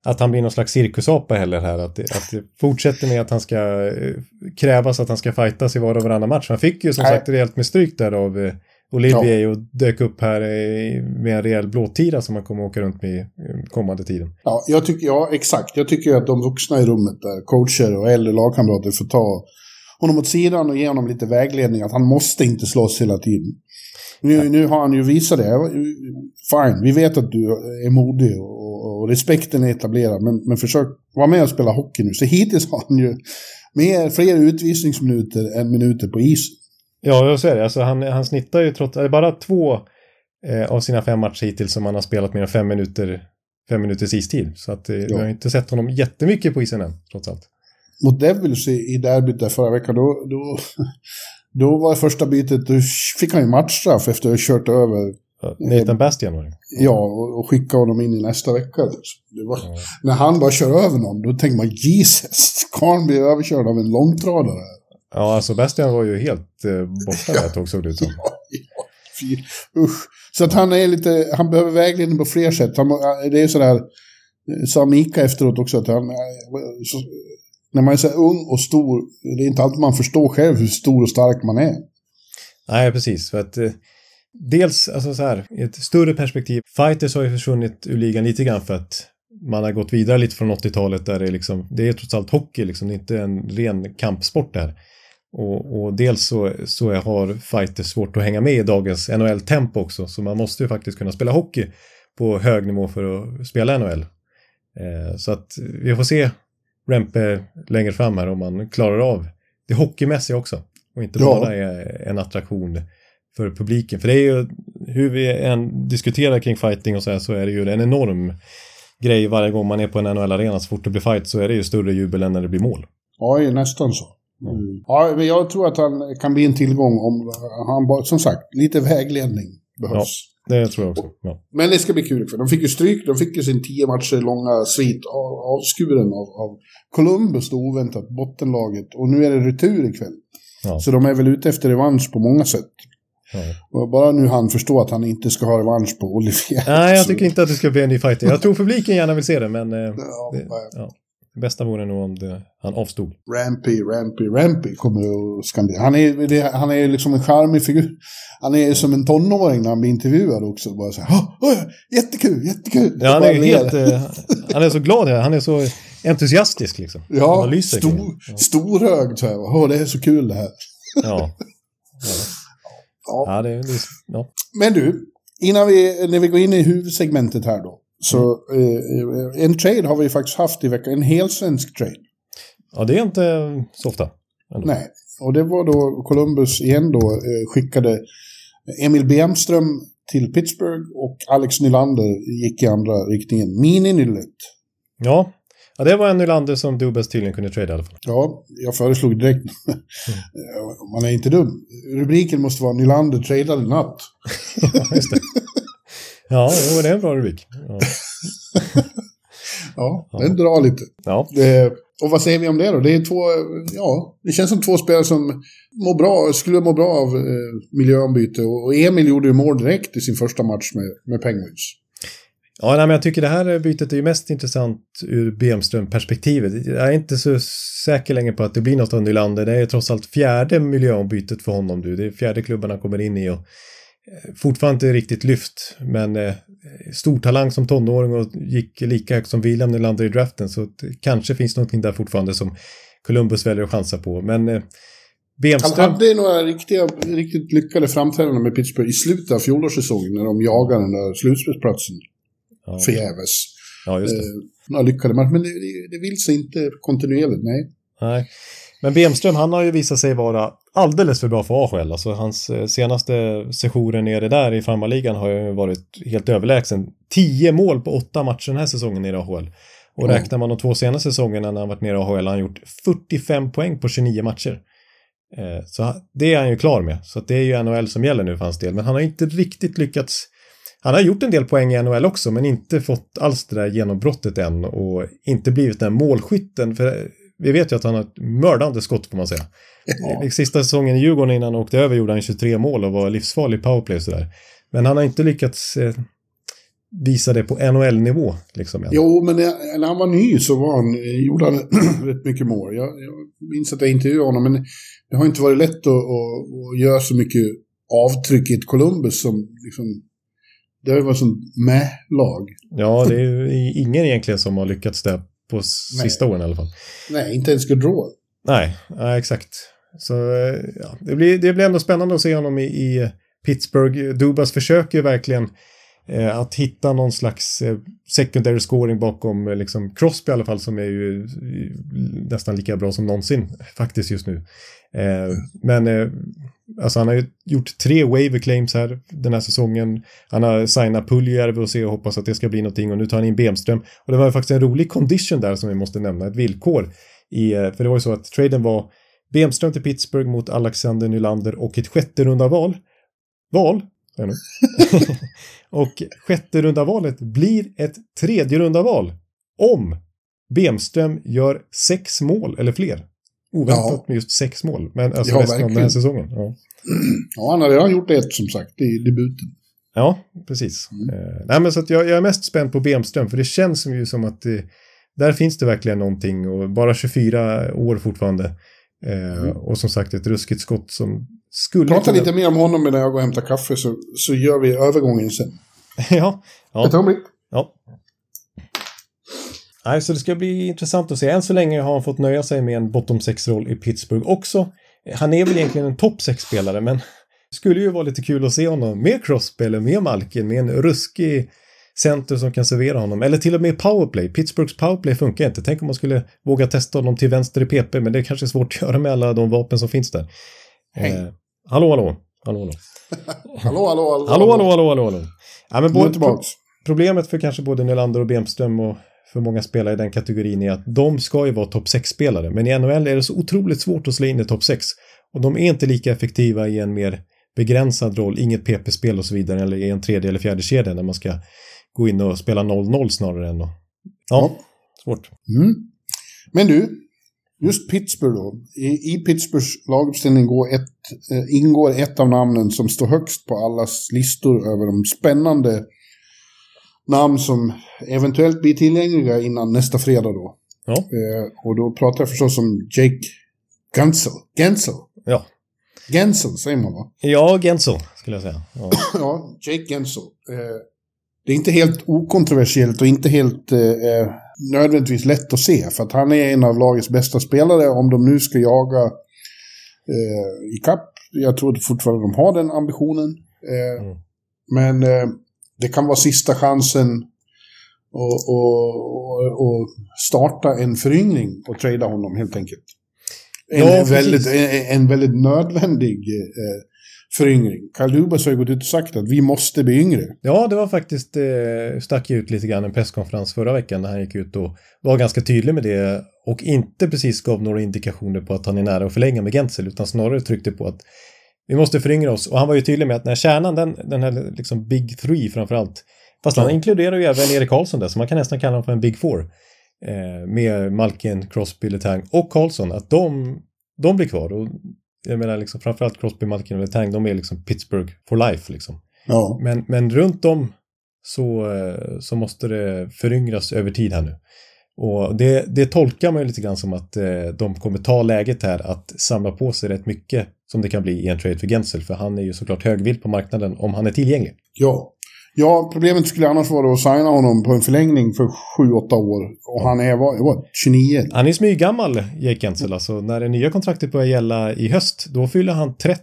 Speaker 4: att han blir någon slags cirkusapa heller här. Att, att det fortsätter med att han ska eh, krävas att han ska fightas i var och varannan match. Han fick ju som
Speaker 5: Nej.
Speaker 4: sagt rejält med stryk där av Olivier och dök upp här med en rejäl blåtira som han kommer åka runt med eh, kommande tiden.
Speaker 5: Ja, jag tycker, ja, exakt. Jag tycker att de vuxna i rummet där, coacher och äldre lagkamrater, får ta honom åt sidan och ge honom lite vägledning. Att han måste inte slåss hela tiden. Nu, nu har han ju visat det. Fine, vi vet att du är modig och, och respekten är etablerad. Men, men försök vara med och spela hockey nu. Så hittills har han ju mer, fler utvisningsminuter än minuter på isen.
Speaker 4: Ja, jag säger det. Alltså, han, han snittar ju trots... Det är bara två eh, av sina fem matcher hittills som han har spelat mer än fem minuter, fem minuters istid. Så att, eh, vi har inte sett honom jättemycket på isen än, trots allt.
Speaker 5: Mot Devils i, i derbyt där förra veckan, då, då, då var första bytet, då fick han ju matchstraff efter att ha kört över
Speaker 4: Ja, Nathan Bastian var det.
Speaker 5: Ja, och, och skicka honom in i nästa vecka. Var, När han bara kör över någon, då tänker man Jesus, karln blir överkörd av en långtradare.
Speaker 4: Ja, alltså Bastian var ju helt eh, borta där ett tag såg det ut som.
Speaker 5: Fy, usch. Så att han är lite, han behöver vägledning på fler sätt. Han, det är sådär, eh, sa Mika efteråt också, att han, eh, så, när man är så ung och stor, det är inte alltid man förstår själv hur stor och stark man är.
Speaker 4: Nej, precis. För att eh, dels, alltså så här, i ett större perspektiv, fighters har ju försvunnit ur ligan lite grann för att man har gått vidare lite från 80-talet där det är liksom, det är trots allt hockey liksom, det är inte en ren kampsport där. Och, och dels så, så har fighters svårt att hänga med i dagens NHL-tempo också, så man måste ju faktiskt kunna spela hockey på hög nivå för att spela NHL. Eh, så att vi får se Rempe längre fram här om man klarar av det hockeymässiga också. Och inte
Speaker 5: Ja.
Speaker 4: bara är en attraktion för publiken. För det är ju, hur vi än diskuterar kring fighting och så här, så är det ju en enorm grej varje gång man är på en NHL-arena. Så fort det blir fight så är det ju större jubel än när det blir mål.
Speaker 5: Ja, det är nästan så. Mm. Ja, men jag tror att han kan bli en tillgång om han bara, som sagt, lite vägledning behövs.
Speaker 4: Det tror jag också. Ja.
Speaker 5: Men det ska bli kul. För de fick ju stryk. De fick ju sin tio matcher långa svit av, avskuren av, av Columbus då oväntat, bottenlaget. Och nu är det retur ikväll.
Speaker 4: Ja.
Speaker 5: Så de är väl ute efter revansch på många sätt. Och bara nu han förstår att han inte ska ha revansch på Olivier.
Speaker 4: Nej, jag tycker inte att det ska bli en ny fighter. Jag tror publiken gärna vill se det, men eh,
Speaker 5: Ja,
Speaker 4: det, ja, bästa vore nog om det, han avstod.
Speaker 5: Rampy, Rampy, Rampy kommer att skandera. Han är, det, han är liksom en charmig figur. Han är som en tonåring när han blir intervjuad också. Bara så här, "Åh, åh, jättekul, jättekul.
Speaker 4: Ja, han är helt... Eh, han är så glad. Han är så entusiastisk liksom.
Speaker 5: Ja,
Speaker 4: lyser
Speaker 5: stor,
Speaker 4: ja.
Speaker 5: storögd så här. Åh, det är så kul det här.
Speaker 4: ja.
Speaker 5: Ja.
Speaker 4: Ja, det, det, ja.
Speaker 5: Men du, innan vi, när vi går in i huvudsegmentet här då. Så eh, en trade har vi faktiskt haft i veckan. En helsvensk trade.
Speaker 4: ja, det är inte så ofta. ändå.
Speaker 5: Nej, och det var då Columbus igen då eh, skickade Emil Bemström till Pittsburgh och Alex Nylander gick i andra riktningen. Mini-Nyllet.
Speaker 4: Ja. ja, det var en Nylander som Dubas tydligen kunde trade i alla fall.
Speaker 5: Ja, jag föreslog direkt. Man är inte dum. Rubriken måste vara Nylander tradade natt.
Speaker 4: Ja, just det. Ja, det är en bra rubrik. Ja.
Speaker 5: Ja, den drar lite.
Speaker 4: ja.
Speaker 5: Det, och vad säger vi om det då? Det är två, ja, det känns som två spelare som mår bra, skulle må bra av eh, miljöombyte. Och, Emil gjorde ju mål direkt i sin första match med, med Penguins.
Speaker 4: Ja, nej, men jag tycker det här bytet är ju mest intressant ur Bemström-perspektivet. Jag är inte så säker längre på att det blir något av Nylander. Det är trots allt fjärde miljöombytet för honom nu. Det är fjärde klubben han kommer in i och fortfarande inte riktigt lyft. Men eh, stor talang som tonåring och gick lika högt som William Nylander i draften. Så kanske finns någonting där fortfarande som Columbus väljer att chansa på. Men eh,
Speaker 5: Han
Speaker 4: Bemström...
Speaker 5: hade några riktiga, riktigt lyckade framträdanden med Pittsburgh i slutet av fjolårssäsongen när de jagade den där slutspelsplatsen
Speaker 4: Ja,
Speaker 5: förgäves.
Speaker 4: ja, just det.
Speaker 5: Eh, några lyckade matcher, men det, det, det vill sig inte kontinuerligt, nej.
Speaker 4: Nej. Men Bemström, han har ju visat sig vara alldeles för bra för AHL. Alltså hans eh, senaste sessioner nere där i farmarligan har ju varit helt överlägsen. 10 mål på åtta matcher den här säsongen nere i AHL. Och
Speaker 5: Ja.
Speaker 4: räknar man de två senaste säsongerna när han varit nere i AHL har han gjort 45 poäng på 29 matcher. Eh, Så det är han ju klar med. Så det är ju NHL som gäller nu för hans del. Men han har inte riktigt lyckats han har gjort en del poäng i NHL också, men inte fått alls det där genombrottet än och inte blivit den målskytten. För vi vet ju att han har ett mördande skott får man säga.
Speaker 5: Ja.
Speaker 4: I Sista säsongen i Djurgården innan han åkte över gjorde han 23 mål och var livsfarlig i powerplay och sådär. Men han har inte lyckats eh, visa det på NHL-nivå. Liksom.
Speaker 5: Jo, men när, han var ny så var han, eh, gjorde han rätt mycket mål. Jag, jag minns att jag intervjuade honom, men det har inte varit lätt att, att, att göra så mycket avtryck i ett Columbus som liksom... Det har ju varit som med-lag.
Speaker 4: Ja, det är ingen egentligen som har lyckats där på
Speaker 5: Nej.
Speaker 4: sista åren i alla fall.
Speaker 5: Nej, inte ens Gaudreau.
Speaker 4: Nej, exakt. Så eh, ja, det, blir, det blir ändå spännande att se honom i, i Pittsburgh. Dubas försöker ju verkligen Eh, att hitta någon slags eh, secondary scoring bakom eh, liksom Crosby i alla fall som är ju nästan lika bra som någonsin faktiskt just nu. Men alltså han har ju gjort tre waiver claims här den här säsongen. Han har signat Puljärvi och ser och hoppas att det ska bli någonting och nu tar han in Bemström. Och det var ju faktiskt en rolig condition där som vi måste nämna, ett villkor. I, för det var ju så att traden var Bemström till Pittsburgh mot Alexander Nylander och ett sjätte runda val. Val? Sa jag nu. och sjätte runda valet blir ett tredje runda val om Bemström gör sex mål eller fler. Oväntat
Speaker 5: Ja.
Speaker 4: med just sex mål, men alltså
Speaker 5: Ja,
Speaker 4: resten av den här säsongen. Ja.
Speaker 5: Ja, han har redan gjort ett som sagt i debuten.
Speaker 4: Ja, precis. Eh, nej, men så jag, jag är mest spänd på Bemström, för det känns ju som att det, där finns det verkligen någonting och bara 24 år fortfarande. Eh, Och som sagt ett ruskigt skott som skulle
Speaker 5: Prata
Speaker 4: kunna-
Speaker 5: lite mer om honom när jag går och hämtar kaffe så, så gör vi övergången sen.
Speaker 4: ja,
Speaker 5: Ett
Speaker 4: ja,
Speaker 5: ögonblick.
Speaker 4: ja. Nej, så det ska bli intressant att se. Än så länge har han fått nöja sig med en bottom 6-roll i Pittsburgh också. Han är väl egentligen en topp 6-spelare, men det skulle ju vara lite kul att se honom med Crosby eller med Malkin, med en ruskig center som kan servera honom. Eller till och med powerplay. Pittsburghs powerplay funkar inte. Tänk om man skulle våga testa honom till vänster i PP, men det är kanske svårt att göra med alla de vapen som finns där.
Speaker 5: Hej.
Speaker 4: Hallå, hallå. Hallå, hallå.
Speaker 5: Hallå, hallå, hallå.
Speaker 4: Hallå, hallå, hallå, hallå, hallå. Ja, men både,
Speaker 5: tillbaks.
Speaker 4: Problemet för kanske både Nylander och Bemström och för många spelare i den kategorin är att de ska ju vara topp 6-spelare. Men i NHL är det så otroligt svårt att slå in i topp 6. Och de är inte lika effektiva i en mer begränsad roll, inget PP-spel och så vidare, eller i en tredje eller fjärde kedja när man ska gå in och spela 0-0 snarare än att... Ja,
Speaker 5: Ja.
Speaker 4: svårt.
Speaker 5: Mm. Men du, just Pittsburgh då. I, i Pittsburghs laguppställning går ett, eh, ingår ett av namnen som står högst på allas listor över de spännande namn som eventuellt blir tillgängliga innan nästa fredag då.
Speaker 4: Ja.
Speaker 5: Eh, och då pratar jag förstås om Jake Gensel. Gensel.
Speaker 4: Ja.
Speaker 5: Gensel säger man va?
Speaker 4: Ja, Gensel skulle jag säga. Ja.
Speaker 5: ja, Jake Gensel. Eh, det är inte helt okontroversiellt och inte helt eh, eh, nödvändigtvis lätt att se. För att han är en av lagets bästa spelare om de nu ska jaga eh, i kapp. Jag tror fortfarande de har den ambitionen. Eh,
Speaker 4: Mm.
Speaker 5: Men eh, det kan vara sista chansen att och, och, och starta en föryngring och trada honom helt enkelt. En,
Speaker 4: Ja,
Speaker 5: väldigt, en, en väldigt nödvändig eh, föryngring. Karl Dubas har ju gått ut och sagt att vi måste bli yngre.
Speaker 4: Ja, det var faktiskt, eh, stack ut lite grann en presskonferens förra veckan när han gick ut och var ganska tydlig med det och inte precis gav några indikationer på att han är nära att förlänga med Gensel utan snarare tryckte på att vi måste föryngra oss och han var ju tydlig med att när kärnan, den, den här liksom Big Three framförallt, fast han
Speaker 5: Ja.
Speaker 4: inkluderar ju även Erik Karlsson där så man kan nästan kalla honom för en Big Four eh, med Malkin, Crosby, Letang och Karlsson, att de, de blir kvar och jag menar liksom framförallt Crosby, Malkin och Letang, de är liksom Pittsburgh for life liksom.
Speaker 5: Ja.
Speaker 4: Men, men runt om så, eh, så måste det föryngras över tid här nu. Och det, det tolkar man ju lite grann som att eh, de kommer ta läget här att samla på sig rätt mycket som det kan bli i en trade för Gensel. För han är ju såklart högvilt på marknaden om han är tillgänglig.
Speaker 5: Ja. Ja, problemet skulle annars vara att signa honom på en förlängning för 7-8 år. Och han är, vad, vad 29?
Speaker 4: Han är smyggammal, Jake Gensel. Alltså när det nya kontraktet börjar gälla i höst, då fyller han 30.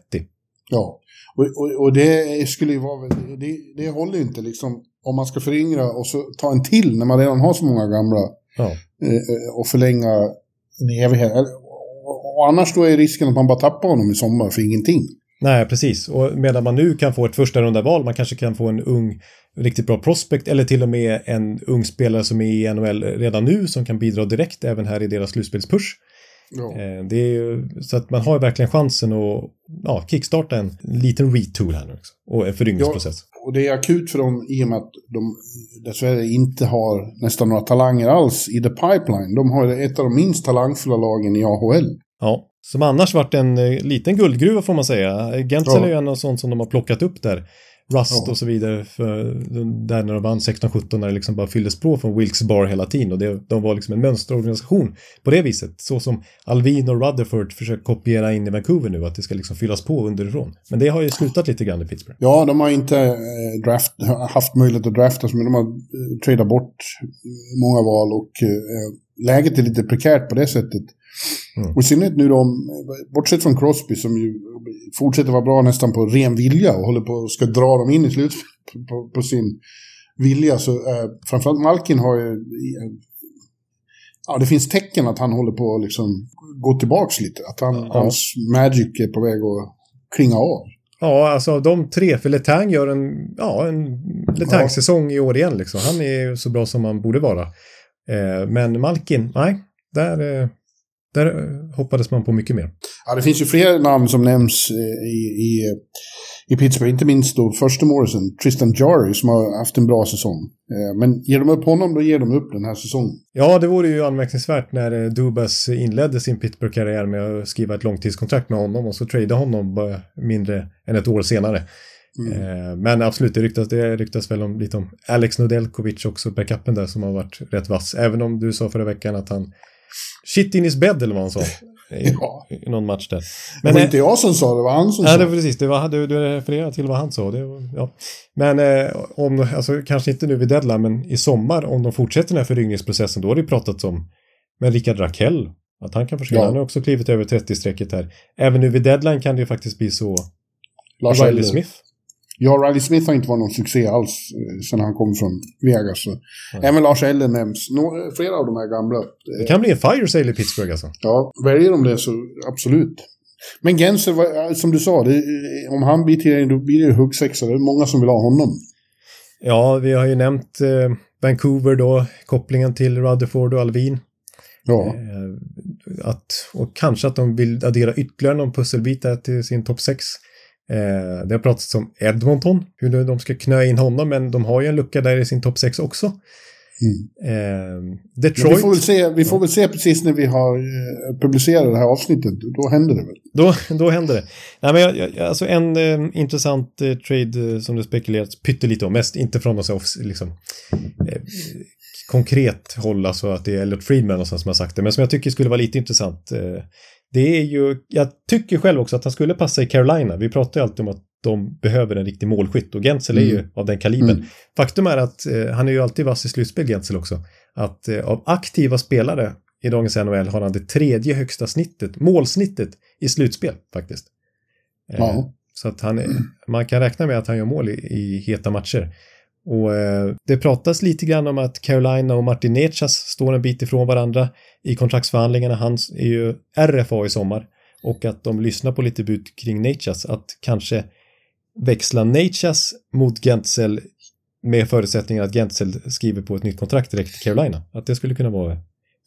Speaker 5: Ja. Och, och, och det skulle ju vara, det, det håller ju inte liksom. Om man ska föryngra och så ta en till när man redan har så många gamla.
Speaker 4: Ja.
Speaker 5: eh, eh, och förlänga en evighet. Och annars då är risken att man bara tappar honom i sommar för ingenting.
Speaker 4: Nej, precis. Och medan man nu kan få ett första runda val, man kanske kan få en ung, riktigt bra prospect eller till och med en ung spelare som är i NHL redan nu som kan bidra direkt även här i deras slutspelspush.
Speaker 5: Ja.
Speaker 4: Eh, Det är så att man har ju verkligen chansen att ja, kickstarta en liten retool här nu också. Och en föryngringsprocess.
Speaker 5: Och det är akut för dem i och med att de dessvärre inte har nästan några talanger alls i the pipeline. De har ett av de minst talangfulla lagen i AHL.
Speaker 4: Ja. Som annars varit en eh, liten guldgruva får man säga. Gensel
Speaker 5: Ja.
Speaker 4: är ju en av sånt som de har plockat upp där. Rust
Speaker 5: Ja.
Speaker 4: och så vidare. För, där när de vann 16-17 när det liksom bara fylldes på från Wilkes Bar hela tiden. Och det, de var liksom en mönsterorganisation på det viset. Så som Alvin och Rutherford försöker kopiera in i Vancouver nu. Att det ska liksom fyllas på underifrån. Men det har ju slutat lite grann i Pittsburgh.
Speaker 5: Ja, de har inte eh, draft, haft möjlighet att drafta, men de har eh, tradat bort många val och eh, läget är lite prekärt på det sättet.
Speaker 4: Mm.
Speaker 5: Och i synnerhet nu då, bortsett från Crosby som ju fortsätter vara bra nästan på ren vilja och håller på och ska dra dem in i slutspelet på, på, sin vilja, så eh, framförallt Malkin har ju... Ja, det finns tecken att han håller på att liksom gå tillbaks lite. Att han,
Speaker 4: Ja.
Speaker 5: hans magic är på väg att klinga av.
Speaker 4: Ja, alltså av de tre, för Letang gör en, ja, en Letang-säsong i år igen liksom. Han är ju så bra som han borde vara. Eh, men Malkin, nej, där, eh, där eh, hoppades man på mycket mer.
Speaker 5: Ja, det finns ju fler namn som nämns eh, i, i, i Pittsburgh. Inte minst då första målisen, Tristan Jarry, som har haft en bra säsong. Eh, Men ger de upp honom, då ger de upp den här säsongen.
Speaker 4: Ja, det vore ju anmärkningsvärt när Dubas inledde sin Pittsburgh-karriär med att skriva ett långtidskontrakt med honom och så trada honom bara mindre än ett år senare. Eh, Men absolut, det ryktas, det ryktas väl om, lite om Alex Nodelkovic också, backupen där som har varit rätt vass. Även om du sa förra veckan att han shit in his bed eller vad han sa i,
Speaker 5: Ja.
Speaker 4: i någon match där.
Speaker 5: Det
Speaker 4: Men,
Speaker 5: var
Speaker 4: eh,
Speaker 5: inte jag som sa det, det var han som
Speaker 4: Nej,
Speaker 5: sa
Speaker 4: det
Speaker 5: det.
Speaker 4: var precis. Det var, du, du refererade till vad han sa. Det var, ja. Men eh, om, alltså, kanske inte nu vid deadline, men i sommar om de fortsätter den här föryngringsprocessen, då har det pratats om med Rickard Rakell. Att han kan försvinna.
Speaker 5: Ja.
Speaker 4: Han har också klivit över 30-strecket här. Även nu vid deadline kan det ju faktiskt bli så.
Speaker 5: Lars
Speaker 4: Riley. Smith.
Speaker 5: Ja, Riley Smith har inte varit någon succé alls eh, sen han kom från Vegas. Så. Även Lars Eller nämns. Nå, flera av de här gamla.
Speaker 4: Det
Speaker 5: Eh,
Speaker 4: kan bli en fire sale i Pittsburgh alltså.
Speaker 5: Ja, väljer de det så absolut. Men Genser, som du sa, det, eh, om han blir till då blir det ju huggsexa. Det är många som vill ha honom.
Speaker 4: Ja, vi har ju nämnt eh, Vancouver då, kopplingen till Rutherford och Alvin.
Speaker 5: Ja,
Speaker 4: Eh, att, och kanske att de vill addera ytterligare någon pusselbit till sin topp 6. Eh, det har pratats om Edmonton, hur de ska knö in honom, men de har ju en lucka där i sin topp 6 också.
Speaker 5: Mm.
Speaker 4: Eh, Detroit,
Speaker 5: Vi får, väl se, vi får väl se precis när vi har eh, publicerat det här avsnittet. Då händer det väl.
Speaker 4: då, då händer det. Nej, men jag, jag, alltså en eh, intressant trade som det spekulerats pyttelite om, mest inte från off- liksom, konkret håll, alltså att det är Elliot Friedman någonstans som har sagt det, men som jag tycker skulle vara lite intressant. Eh, det är ju, jag tycker själv också att han skulle passa i Carolina. Vi pratar ju alltid om att de behöver en riktig målskytt och Gensel är ju
Speaker 5: Mm.
Speaker 4: av den kalibern.
Speaker 5: Mm.
Speaker 4: Faktum är att eh, han är ju alltid vass i slutspel, Gensel också. Att eh, av aktiva spelare i dagens NHL har han det tredje högsta snittet, målsnittet i slutspel faktiskt. Eh,
Speaker 5: Ja.
Speaker 4: Så att han, är- man kan räkna med att han gör mål i, i heta matcher. Och eh, det pratas lite grann om att Carolina och Martin Necas står en bit ifrån varandra i kontraktsförhandlingarna. Han är ju RFA i sommar. Och att de lyssnar på lite bud kring Necas. Att kanske växla Necas mot Gentzel med förutsättningen att Gentzel skriver på ett nytt kontrakt direkt till Carolina. Att det skulle kunna vara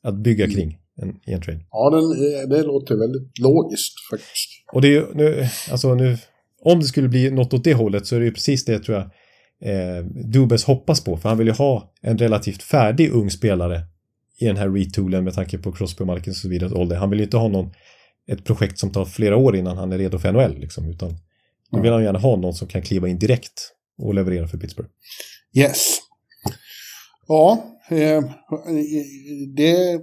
Speaker 4: att bygga kring en, en trade.
Speaker 5: Ja, den, eh, det låter väldigt logiskt faktiskt.
Speaker 4: Och det är ju nu, alltså nu, om det skulle bli något åt det hållet så är det ju precis det tror jag eh, Dubes hoppas på. För han vill ju ha en relativt färdig ung spelare i den här retoolen med tanke på Crosby Malkin och så vidare ålder. Han vill ju inte ha någon, ett projekt som tar flera år innan han är redo för NHL liksom, utan då vill han gärna ha någon som kan kliva in direkt och leverera för Pittsburgh.
Speaker 5: Yes. Ja, eh, det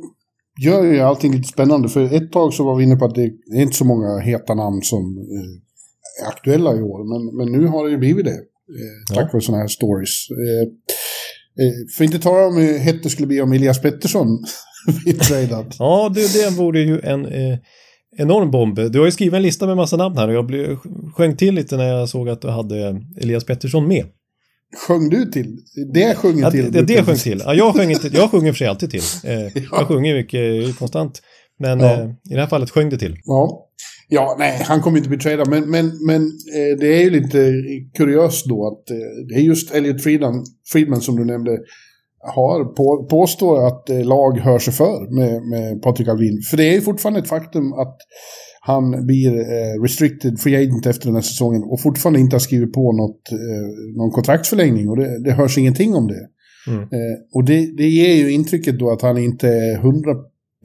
Speaker 5: gör ju allting lite spännande. För ett tag så var vi inne på att det är inte så många heta namn som eh, är aktuella i år. Men, men nu har det ju blivit det. Eh, tack
Speaker 4: Ja.
Speaker 5: vare sådana här stories. Eh, eh, för inte tala om hur hett det skulle bli om Elias Pettersson blir tradad.
Speaker 4: Ja, det, det vore ju en eh, enorm bomb. Du har ju skrivit en lista med massa namn här och jag blev, sjöng till lite när jag såg att du hade Elias Pettersson med.
Speaker 5: Sjöng du till? Det sjunger
Speaker 4: Ja,
Speaker 5: till.
Speaker 4: det, det, det sjöng till. Ja, jag, sjöng inte, jag sjunger för sig alltid till. Eh, Jag sjunger mycket konstant. Men
Speaker 5: Ja.
Speaker 4: eh, i det här fallet sjöng det till.
Speaker 5: Ja. Ja, nej, han kommer inte bli tradad. Men, men, men eh, det är ju lite kuriöst då att eh, det är just Elliot Friedman, Friedman som du nämnde har på, påstår att eh, lag hör sig för med, med Patrik Alvin. För det är ju fortfarande ett faktum att han blir eh, restricted free agent efter den här säsongen och fortfarande inte har skrivit på något, eh, någon kontraktsförlängning och det, det hörs ingenting om det.
Speaker 4: Mm.
Speaker 5: Eh, och det, det ger ju intrycket då att han inte är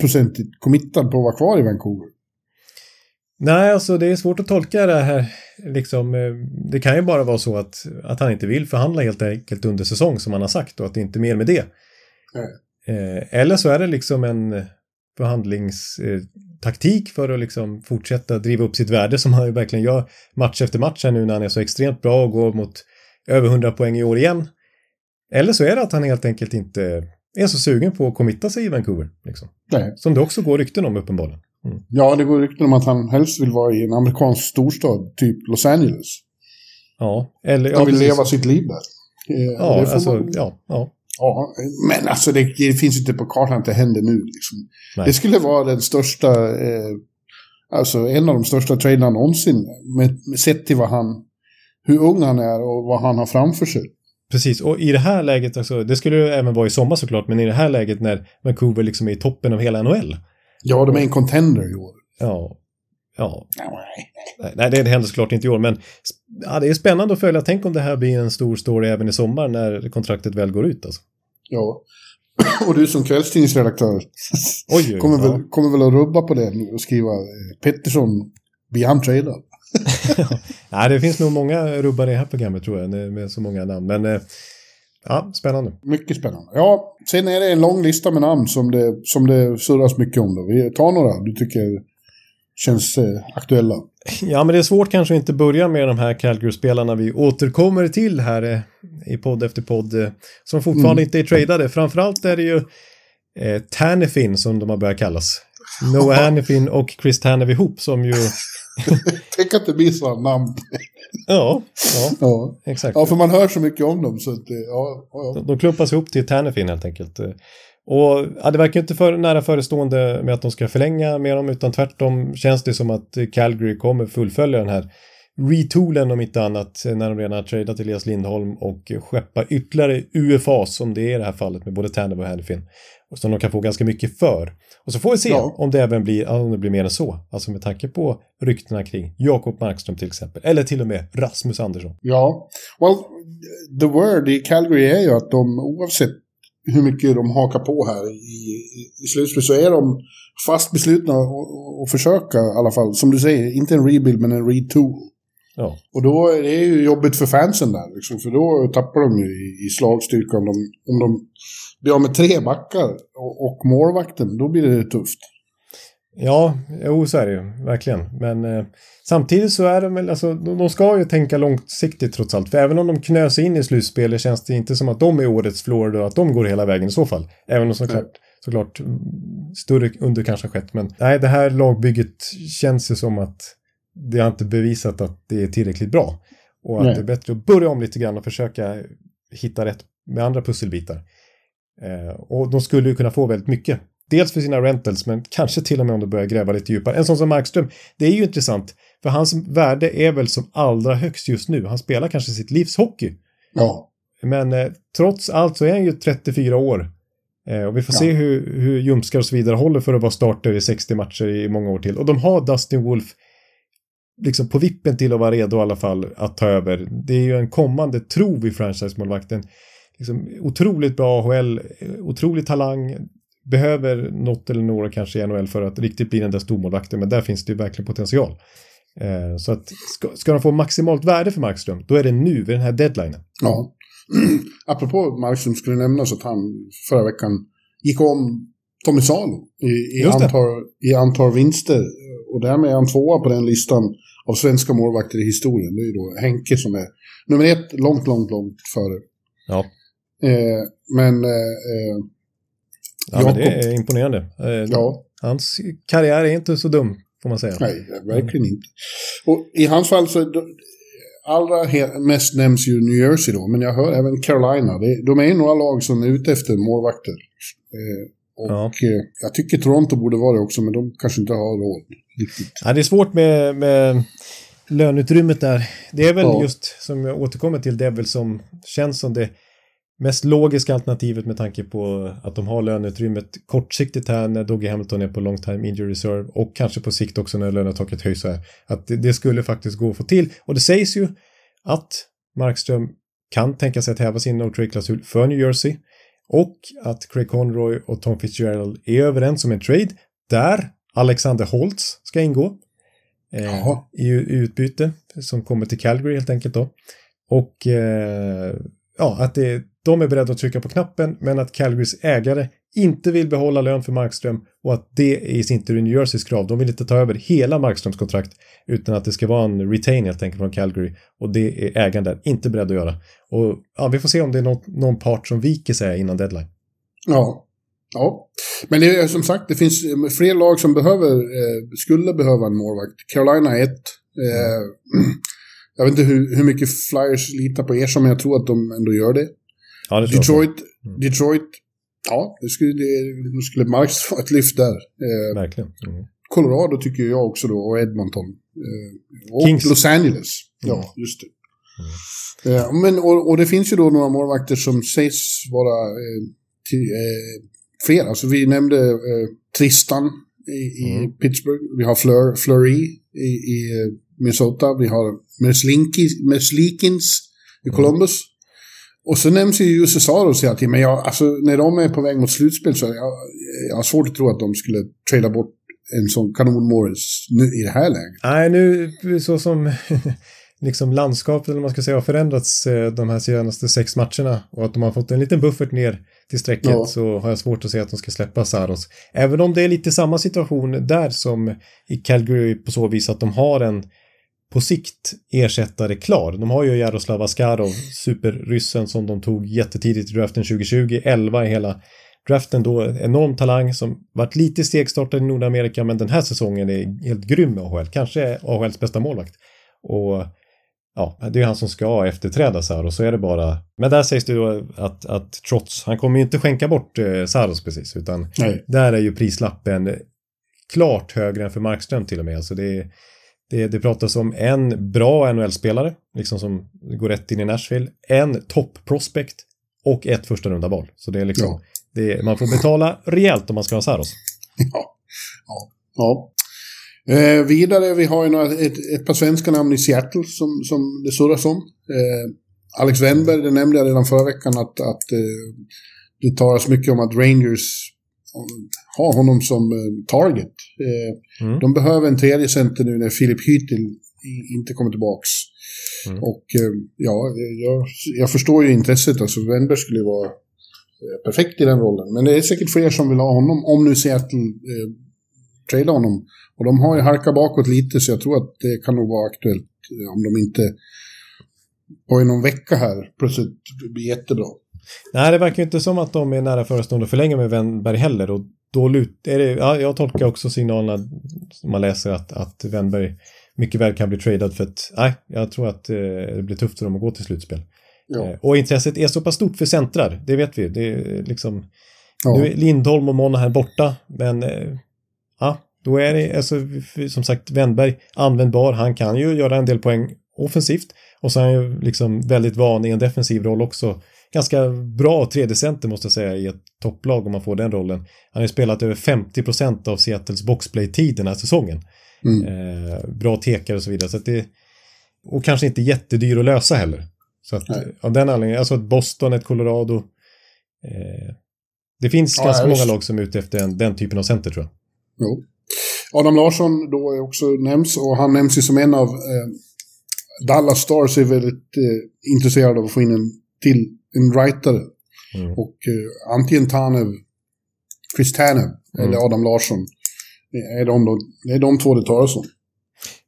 Speaker 5: hundraprocentigt committad på att vara kvar i Vancouver.
Speaker 4: Nej, alltså det är svårt att tolka det här. Liksom, eh, det kan ju bara vara så att, att han inte vill förhandla helt enkelt under säsong som han har sagt och att det inte är mer med det.
Speaker 5: Nej.
Speaker 4: Eh, eller så är det liksom en förhandlingstaktik för att liksom fortsätta driva upp sitt värde som han ju verkligen gör match efter match här nu när han är så extremt bra och går mot över 100 poäng i år igen. Eller så är det att han helt enkelt inte är så sugen på att committa sig i Vancouver. Liksom.
Speaker 5: Nej.
Speaker 4: Som det också går rykten om uppenbarligen.
Speaker 5: Ja, det går rykten om att han helst vill vara i en amerikansk storstad, typ Los Angeles.
Speaker 4: Ja, eller...
Speaker 5: Han vill
Speaker 4: precis.
Speaker 5: leva sitt liv där. Eh,
Speaker 4: Ja, alltså,
Speaker 5: man-
Speaker 4: ja, ja.
Speaker 5: ja, men alltså det, det finns ju inte på kartan att det händer nu. Liksom. Det skulle vara den största, eh, alltså en av de största traderna någonsin. Med, med sett till vad han, hur ung han är och vad han har framför sig.
Speaker 4: Precis, och i det här läget, alltså, det skulle ju även vara i sommar såklart, men i det här läget när Vancouver liksom är i toppen av hela NHL.
Speaker 5: Ja, de är en contender i år.
Speaker 4: Ja, ja,
Speaker 5: Nej.
Speaker 4: nej det händer såklart inte i år, men ja, det är spännande att följa. Tänk om det här blir en stor story även i sommar när kontraktet väl går ut. Alltså.
Speaker 5: Ja. Och du som kvällstidningsredaktör
Speaker 4: Oj, oj,
Speaker 5: kommer,
Speaker 4: ja.
Speaker 5: väl, kommer väl att rubba på det nu och skriva eh, Pettersson, blir han tradad?
Speaker 4: Nej, det finns nog många rubbar i det här programmet tror jag, med så många namn. Men eh, ja, spännande.
Speaker 5: Mycket spännande. Ja, sen är det en lång lista med namn som det, som det surras mycket om. Då. Vi tar några du tycker känns eh, aktuella.
Speaker 4: Ja, men det är svårt kanske att inte börja med de här Calgary-spelarna vi återkommer till här eh, i podd efter podd eh, som fortfarande inte är tradade. Framförallt är det ju eh, Tannefin som de har börjat kallas. Noah Hannifin och Chris Tanev ihop som ju,
Speaker 5: Tänk att det blir sådana namn.
Speaker 4: ja, ja,
Speaker 5: Ja.
Speaker 4: exakt.
Speaker 5: ja, för man hör så mycket om dem. Så att, ja, ja,
Speaker 4: De, de klumpas ihop till Tannefin helt enkelt. Och ja, det verkar inte för nära förestående med att de ska förlänga med dem, utan tvärtom känns det som att Calgary kommer fullfölja den här retoolen om inte annat eh, när de redan har tradat Elias Lindholm och skeppa ytterligare UFA som det är i det här fallet med både Tanev och Hannifin. Och som de kan få ganska mycket för. Och så får vi se
Speaker 5: Ja.
Speaker 4: om det även blir, om det blir mer än så. Alltså med tanke på ryktena kring Jakob Markström till exempel. Eller till och med Rasmus Andersson.
Speaker 5: ja. Well, the word i Calgary är ju att de oavsett hur mycket de hakar på här i, i, i slutspel så är de fast beslutna att försöka i alla fall. Som du säger, inte en rebuild men en retool.
Speaker 4: Ja.
Speaker 5: Och då är det ju jobbigt för fansen där, liksom, för då tappar de ju i, i slagstyrka om de, om de blir av med tre backar och, och målvakten, då blir det tufft.
Speaker 4: Ja, jo så är det ju, verkligen. Men eh, samtidigt så är de väl, alltså de, de ska ju tänka långsiktigt trots allt. För även om de knös in i slutspelet känns det inte som att de är årets Florida och att de går hela vägen i så fall. Även om såklart, såklart mm, större under kanske har skett. Men nej, det här lagbygget känns ju som att det har inte bevisat att det är tillräckligt bra. Och att
Speaker 5: Nej.
Speaker 4: det är bättre att börja om lite grann och försöka hitta rätt med andra pusselbitar. Eh, och de skulle ju kunna få väldigt mycket. Dels för sina rentals, men kanske till och med om de börjar gräva lite djupare. En sån som Markström, det är ju intressant. För hans värde är väl som allra högst just nu. Han spelar kanske sitt livs hockey.
Speaker 5: Ja.
Speaker 4: Men eh, trots allt så är han ju 34 år. Eh, och vi får
Speaker 5: Ja.
Speaker 4: se hur, hur Ljumskar och så vidare håller för att vara starter i 60 matcher i många år till. Och de har Dustin Wolf liksom på vippen till att vara redo i alla fall att ta över. Det är ju en kommande tro vid franchise-målvakten. Liksom, otroligt bra AHL, otrolig talang, behöver något eller några kanske i NHL för att riktigt bli den där stormålvakten, men där finns det ju verkligen potential. Eh, så att ska, ska de få maximalt värde för Markström, då är det nu vid den här deadlinen.
Speaker 5: Ja. Apropå Markström skulle nämnas att han förra veckan gick om Tommy Salo i, i, antal, i antal vinster. Och därmed är han tvåa på den listan av svenska målvakter i historien. Det är ju då Henke som är nummer ett, långt, långt, långt före.
Speaker 4: Ja,
Speaker 5: Eh, men, eh, eh,
Speaker 4: ja men det är imponerande. Eh,
Speaker 5: ja,
Speaker 4: Hans karriär är inte så dum, får man säga.
Speaker 5: nej, verkligen inte. Och i hans fall så, då, allra mest nämns ju New Jersey då, men jag hör även Carolina. Det, de är ju några lag som är ute efter målvakter. Eh, och
Speaker 4: Ja.
Speaker 5: eh, jag tycker Toronto borde vara det också, men de kanske inte har råd riktigt.
Speaker 4: Ja, det är svårt med, med löneutrymmet där. Det är väl
Speaker 5: Ja.
Speaker 4: just, som jag återkommer till, det är väl som känns som det mest logiska alternativet med tanke på att de har löneutrymmet kortsiktigt här när Doggy Hamilton är på long time injury reserve och kanske på sikt också när lönetaket höjs så här. Att det, det skulle faktiskt gå att få till. Och det sägs ju att Markström kan tänka sig att häva sin no trade-klausul för New Jersey och att Craig Conroy och Tom Fitzgerald är överens om en trade där Alexander Holtz ska ingå eh, i, i utbyte som kommer till Calgary helt enkelt då. Och eh, ja, att det, de är beredda att trycka på knappen men att Calgarys ägare inte vill behålla lön för Markström och att det är i sin tur New Jerseys krav. De vill inte ta över hela Markströms kontrakt utan att det ska vara en retain helt enkelt från Calgary och det är ägaren där inte beredd att göra. Och ja, vi får se om det är någon, någon part som viker sig innan deadline.
Speaker 5: Ja. Ja. Men det är som sagt, det finns eh, fler lag som behöver, eh, skulle behöva en målvakt. Carolina är ett. Eh, jag vet inte hur, hur mycket Flyers litar på er som, men jag tror att de ändå gör det.
Speaker 4: Ja, det tror jag.
Speaker 5: Detroit, Detroit, ja, det skulle, det, det skulle Marks få ett lyft där. Eh,
Speaker 4: Verkligen. Mm.
Speaker 5: Colorado tycker jag också då, och Edmonton. Eh, och
Speaker 4: Kings.
Speaker 5: Los Angeles. Ja,
Speaker 4: Mm.
Speaker 5: just det. Eh, men, och, och det finns ju då några målvakter som sägs vara eh, till, eh, fler. Alltså vi nämnde eh, Tristan i, i
Speaker 4: Mm.
Speaker 5: Pittsburgh. Vi har Fleur, Fleury i, i eh, Minnesota. Vi har Merslinkis, Merslikins i
Speaker 4: Mm.
Speaker 5: Columbus. Och så nämns ju Jussi Saros hela tiden, men jag, alltså, när de är på väg mot slutspel så jag, jag har svårt att tro att de skulle trada bort en sån kanonmålis nu i det här läget.
Speaker 4: Nej, nu så som liksom landskapet eller man ska säga har förändrats eh, de här senaste sex matcherna och att de har fått en liten buffert ner till strecket
Speaker 5: Ja.
Speaker 4: så har jag svårt att se att de ska släppa Saros. Även om det är lite samma situation där som i Calgary på så vis att de har en på sikt ersättare klar. De har ju Jaroslav Askarov, superryssen som de tog jättetidigt i draften 2020, 11 i hela draften då, enorm talang som varit lite stegstartad i Nordamerika men den här säsongen är helt grym med AHL, kanske AHLs bästa målvakt. Och ja, det är han som ska efterträda Saros, så är det bara. Men där sägs det då att, att trots, han kommer ju inte skänka bort eh, Saros precis, utan
Speaker 5: Nej.
Speaker 4: där är ju prislappen klart högre än för Markström till och med. Alltså det, det, det pratas om en bra NHL-spelare, liksom som går rätt in i Nashville, en topp prospect och ett första runda val. Så det är liksom,
Speaker 5: Ja.
Speaker 4: det är, man får betala rejält om man ska ha Saros.
Speaker 5: Ja. ja. ja. Eh, vidare, vi har ju några, ett, ett par svenska namn i Seattle som, som det surras om. Eh, Alex Wennberg, det nämnde jag redan förra veckan att, att eh, det talas mycket om att Rangers har honom som eh, target. Eh,
Speaker 4: Mm.
Speaker 5: De behöver en tredje center nu när Filip Hytil inte kommer tillbaks.
Speaker 4: Mm.
Speaker 5: Och eh, ja, jag, jag förstår ju intresset. Alltså Wennberg skulle vara perfekt i den rollen. Men det är säkert fler som vill ha honom, om nu Seattle eh, tradar honom. Och de har ju halkat bakåt lite, så jag tror att det kan nog vara aktuellt om de inte på någon vecka här plötsligt blir jättebra.
Speaker 4: Nej, det verkar ju inte som att de är nära förestående att förlänga med Wennberg heller. Och då lut, är det, ja, jag tolkar också signalerna som man läser att, att Wennberg mycket väl kan bli tradad för att, nej, jag tror att eh, det blir tufft för dem att gå till slutspel.
Speaker 5: Ja.
Speaker 4: Eh, och intresset är så pass stort för centrar, det vet vi. Det är liksom,
Speaker 5: Ja.
Speaker 4: nu är Lindholm och Monahan borta, men eh, ja, då är det, alltså, som sagt, Wennberg användbar. Han kan ju göra en del poäng offensivt och så är han ju liksom väldigt van i en defensiv roll också. Ganska bra tredje center måste jag säga i ett topplag om man får den rollen. Han har ju spelat över 50% av Seattles boxplay-tid den här säsongen.
Speaker 5: Mm.
Speaker 4: Eh, bra tekare och så vidare. Så det, och kanske inte jättedyr att lösa heller. Så att
Speaker 5: Nej.
Speaker 4: av den anledningen, alltså ett Boston, ett Colorado. Eh, det finns
Speaker 5: Ja,
Speaker 4: ganska många lag som är ute efter en, den typen av center tror jag.
Speaker 5: Jo. Adam Larsson då är också nämns och han nämns ju som en av eh, Dallas Stars är väldigt eh, intresserad av att få in en till en writer.
Speaker 4: Mm.
Speaker 5: Och eh, antingen Tanev, Chris Tanev
Speaker 4: Mm.
Speaker 5: eller Adam Larsson. Är de, då, det är de två det talas om.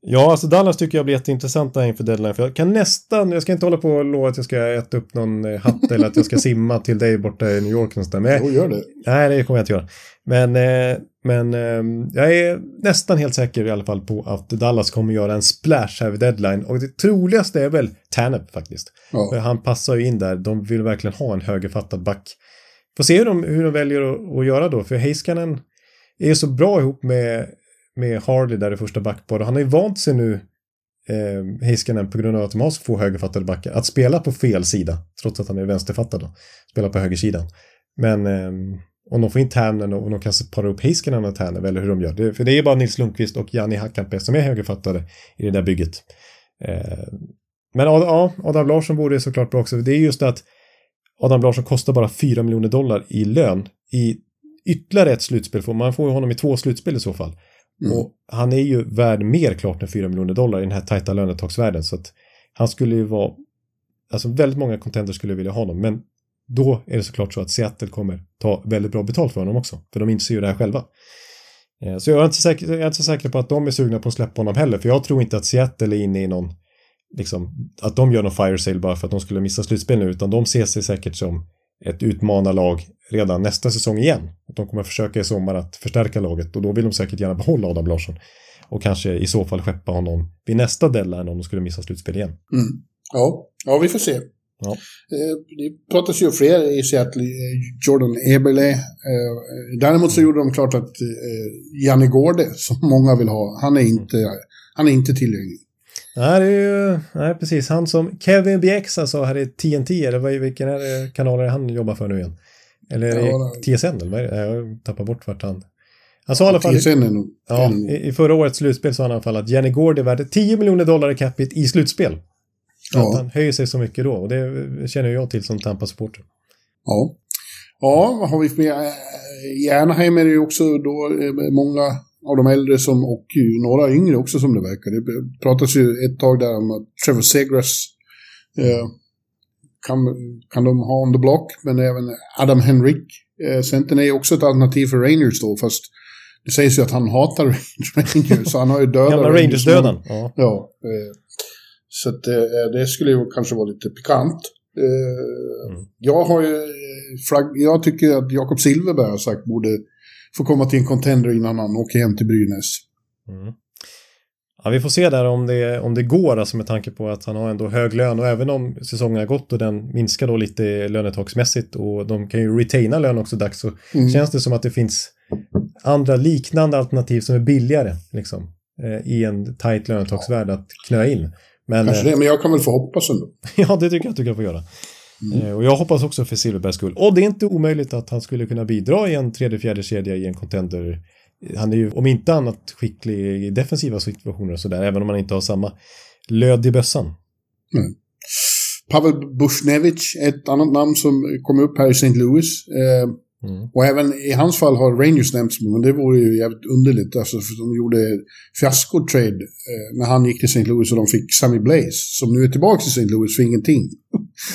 Speaker 4: Ja, alltså Dallas tycker jag blir jätteintressanta inför deadline. För jag kan nästan, jag ska inte hålla på och lova att jag ska äta upp någon eh, hatt eller att jag ska simma till dig borta i New York någonstans. Men,
Speaker 5: Jo, gör det.
Speaker 4: nej, det kommer jag inte göra. Men, eh, men eh, jag är nästan helt säker i alla fall på att Dallas kommer göra en splash här vid deadline. Och det troligaste är väl Tanep faktiskt. För
Speaker 5: Ja.
Speaker 4: han passar ju in där. De vill verkligen ha en högerfattad back. Får se hur de, hur de väljer att, att göra då. För Heiskanen är ju så bra ihop med, med Harley där i första backpar. Och han har ju vant sig nu, eh, Heiskanen, på grund av att de har så få högerfattade backar, att spela på fel sida. Trots att han är vänsterfattad då. Spela på högersidan. Men eh, om de får in Tärnen och de kan parar upp Heiskanen och Tärnen, eller hur de gör. Det, för det är bara Nils Lundqvist och Jani Hakanpää som är högerfattade i det där bygget. Eh, men ja, Adam Larsson vore såklart bra också. Det är just att Adam Larsson kostar bara 4 miljoner dollar i lön i ytterligare ett slutspel. Man får ju honom i två slutspel i så fall.
Speaker 5: Mm.
Speaker 4: Och han är ju värd mer klart än 4 miljoner dollar i den här tajta lönetaksvärlden. Så att han skulle ju vara... Alltså väldigt många contenders skulle vilja ha honom. Men då är det såklart så att Seattle kommer ta väldigt bra betalt för honom också. För de inser ju det här själva. Eh, så jag är, inte säker, jag är inte så säker på att de är sugna på att släppa honom heller. För jag tror inte att Seattle är inne i någon liksom, att de gör någon fire sale bara för att de skulle missa slutspel nu, utan de ser sig säkert som ett utmanarlag redan nästa säsong igen. De kommer försöka i sommar att förstärka laget och då vill de säkert gärna behålla Adam Larsson. Och kanske i så fall skeppa honom vid nästa deadline om de skulle missa slutspel igen.
Speaker 5: Mm. Ja. ja, vi får se.
Speaker 4: Ja.
Speaker 5: Eh, Det pratas ju om fler i Seattle. eh, Jordan Eberle. Eh, Däremot så gjorde de klart att Janne Gårde, som många vill ha, han är inte, han är inte tillgänglig.
Speaker 4: Nej, det är ju, nej, precis. Han som Kevin Bjäxa sa här i TNT, eller vilken är det, kanal är det han jobbar för nu igen? Eller är det
Speaker 5: Ja,
Speaker 4: TSN, eller vad är det? Jag tappar bort vart han... Han sa i alla fall...
Speaker 5: TSN är nog...
Speaker 4: Ja, i, i förra årets slutspel sa han i alla fall att Jenny Gård är värd 10 miljoner dollar i capita i slutspel.
Speaker 5: Ja.
Speaker 4: att han höjer sig så mycket då och det känner jag till som Tampa-supporter.
Speaker 5: Ja. Ja, vad har vi för mer? Eh, I Anaheim är det ju också då eh, många av de äldre som, och några yngre också som det verkar. Det pratas ju ett tag där om att Trevor Segras eh, kan, kan de ha on the block, men även Adam Henrik. Eh, centern är också ett alternativ för Rangers då, fast det sägs ju att han hatar Rangers, så han har ju dödat
Speaker 4: Gamla Rangers-döden. Ja.
Speaker 5: Ja, eh, så att, eh, det skulle ju kanske vara lite pikant. Eh,
Speaker 4: Mm.
Speaker 5: Jag har ju, eh, jag tycker att Jakob Silverberg har sagt borde få komma till en contender innan han åker hem till Brynäs.
Speaker 4: Mm. Ja, vi får se där om det, om det går, alltså med tanke på att han har ändå hög lön och även om säsongen har gått och den minskar då lite lönetaksmässigt och de kan ju retaina lön också dags så
Speaker 5: Mm.
Speaker 4: känns det som att det finns andra liknande alternativ som är billigare liksom eh, i en tajt lönetaksvärld att knö in. Men,
Speaker 5: Kanske
Speaker 4: eh,
Speaker 5: det, men jag kan väl få hoppas ändå.
Speaker 4: Ja, det tycker jag att du kan få göra.
Speaker 5: Mm.
Speaker 4: Eh, Och jag hoppas också för Silverbergs skull. Och det är inte omöjligt att han skulle kunna bidra i en tredje, fjärde kedja i en contender. Han är ju om inte annat skicklig i defensiva situationer och sådär, även om han inte har samma löd i bössan.
Speaker 5: Pavel Bushnevich, ett annat namn som kom upp här i St. Louis. Eh, mm. Och även i hans fall har Rangers nämnts, men det vore ju jävligt underligt. Alltså, för de gjorde fiasko-trade eh, när han gick till St. Louis och de fick Sammy Blaze, som nu är tillbaka till St. Louis för ingenting.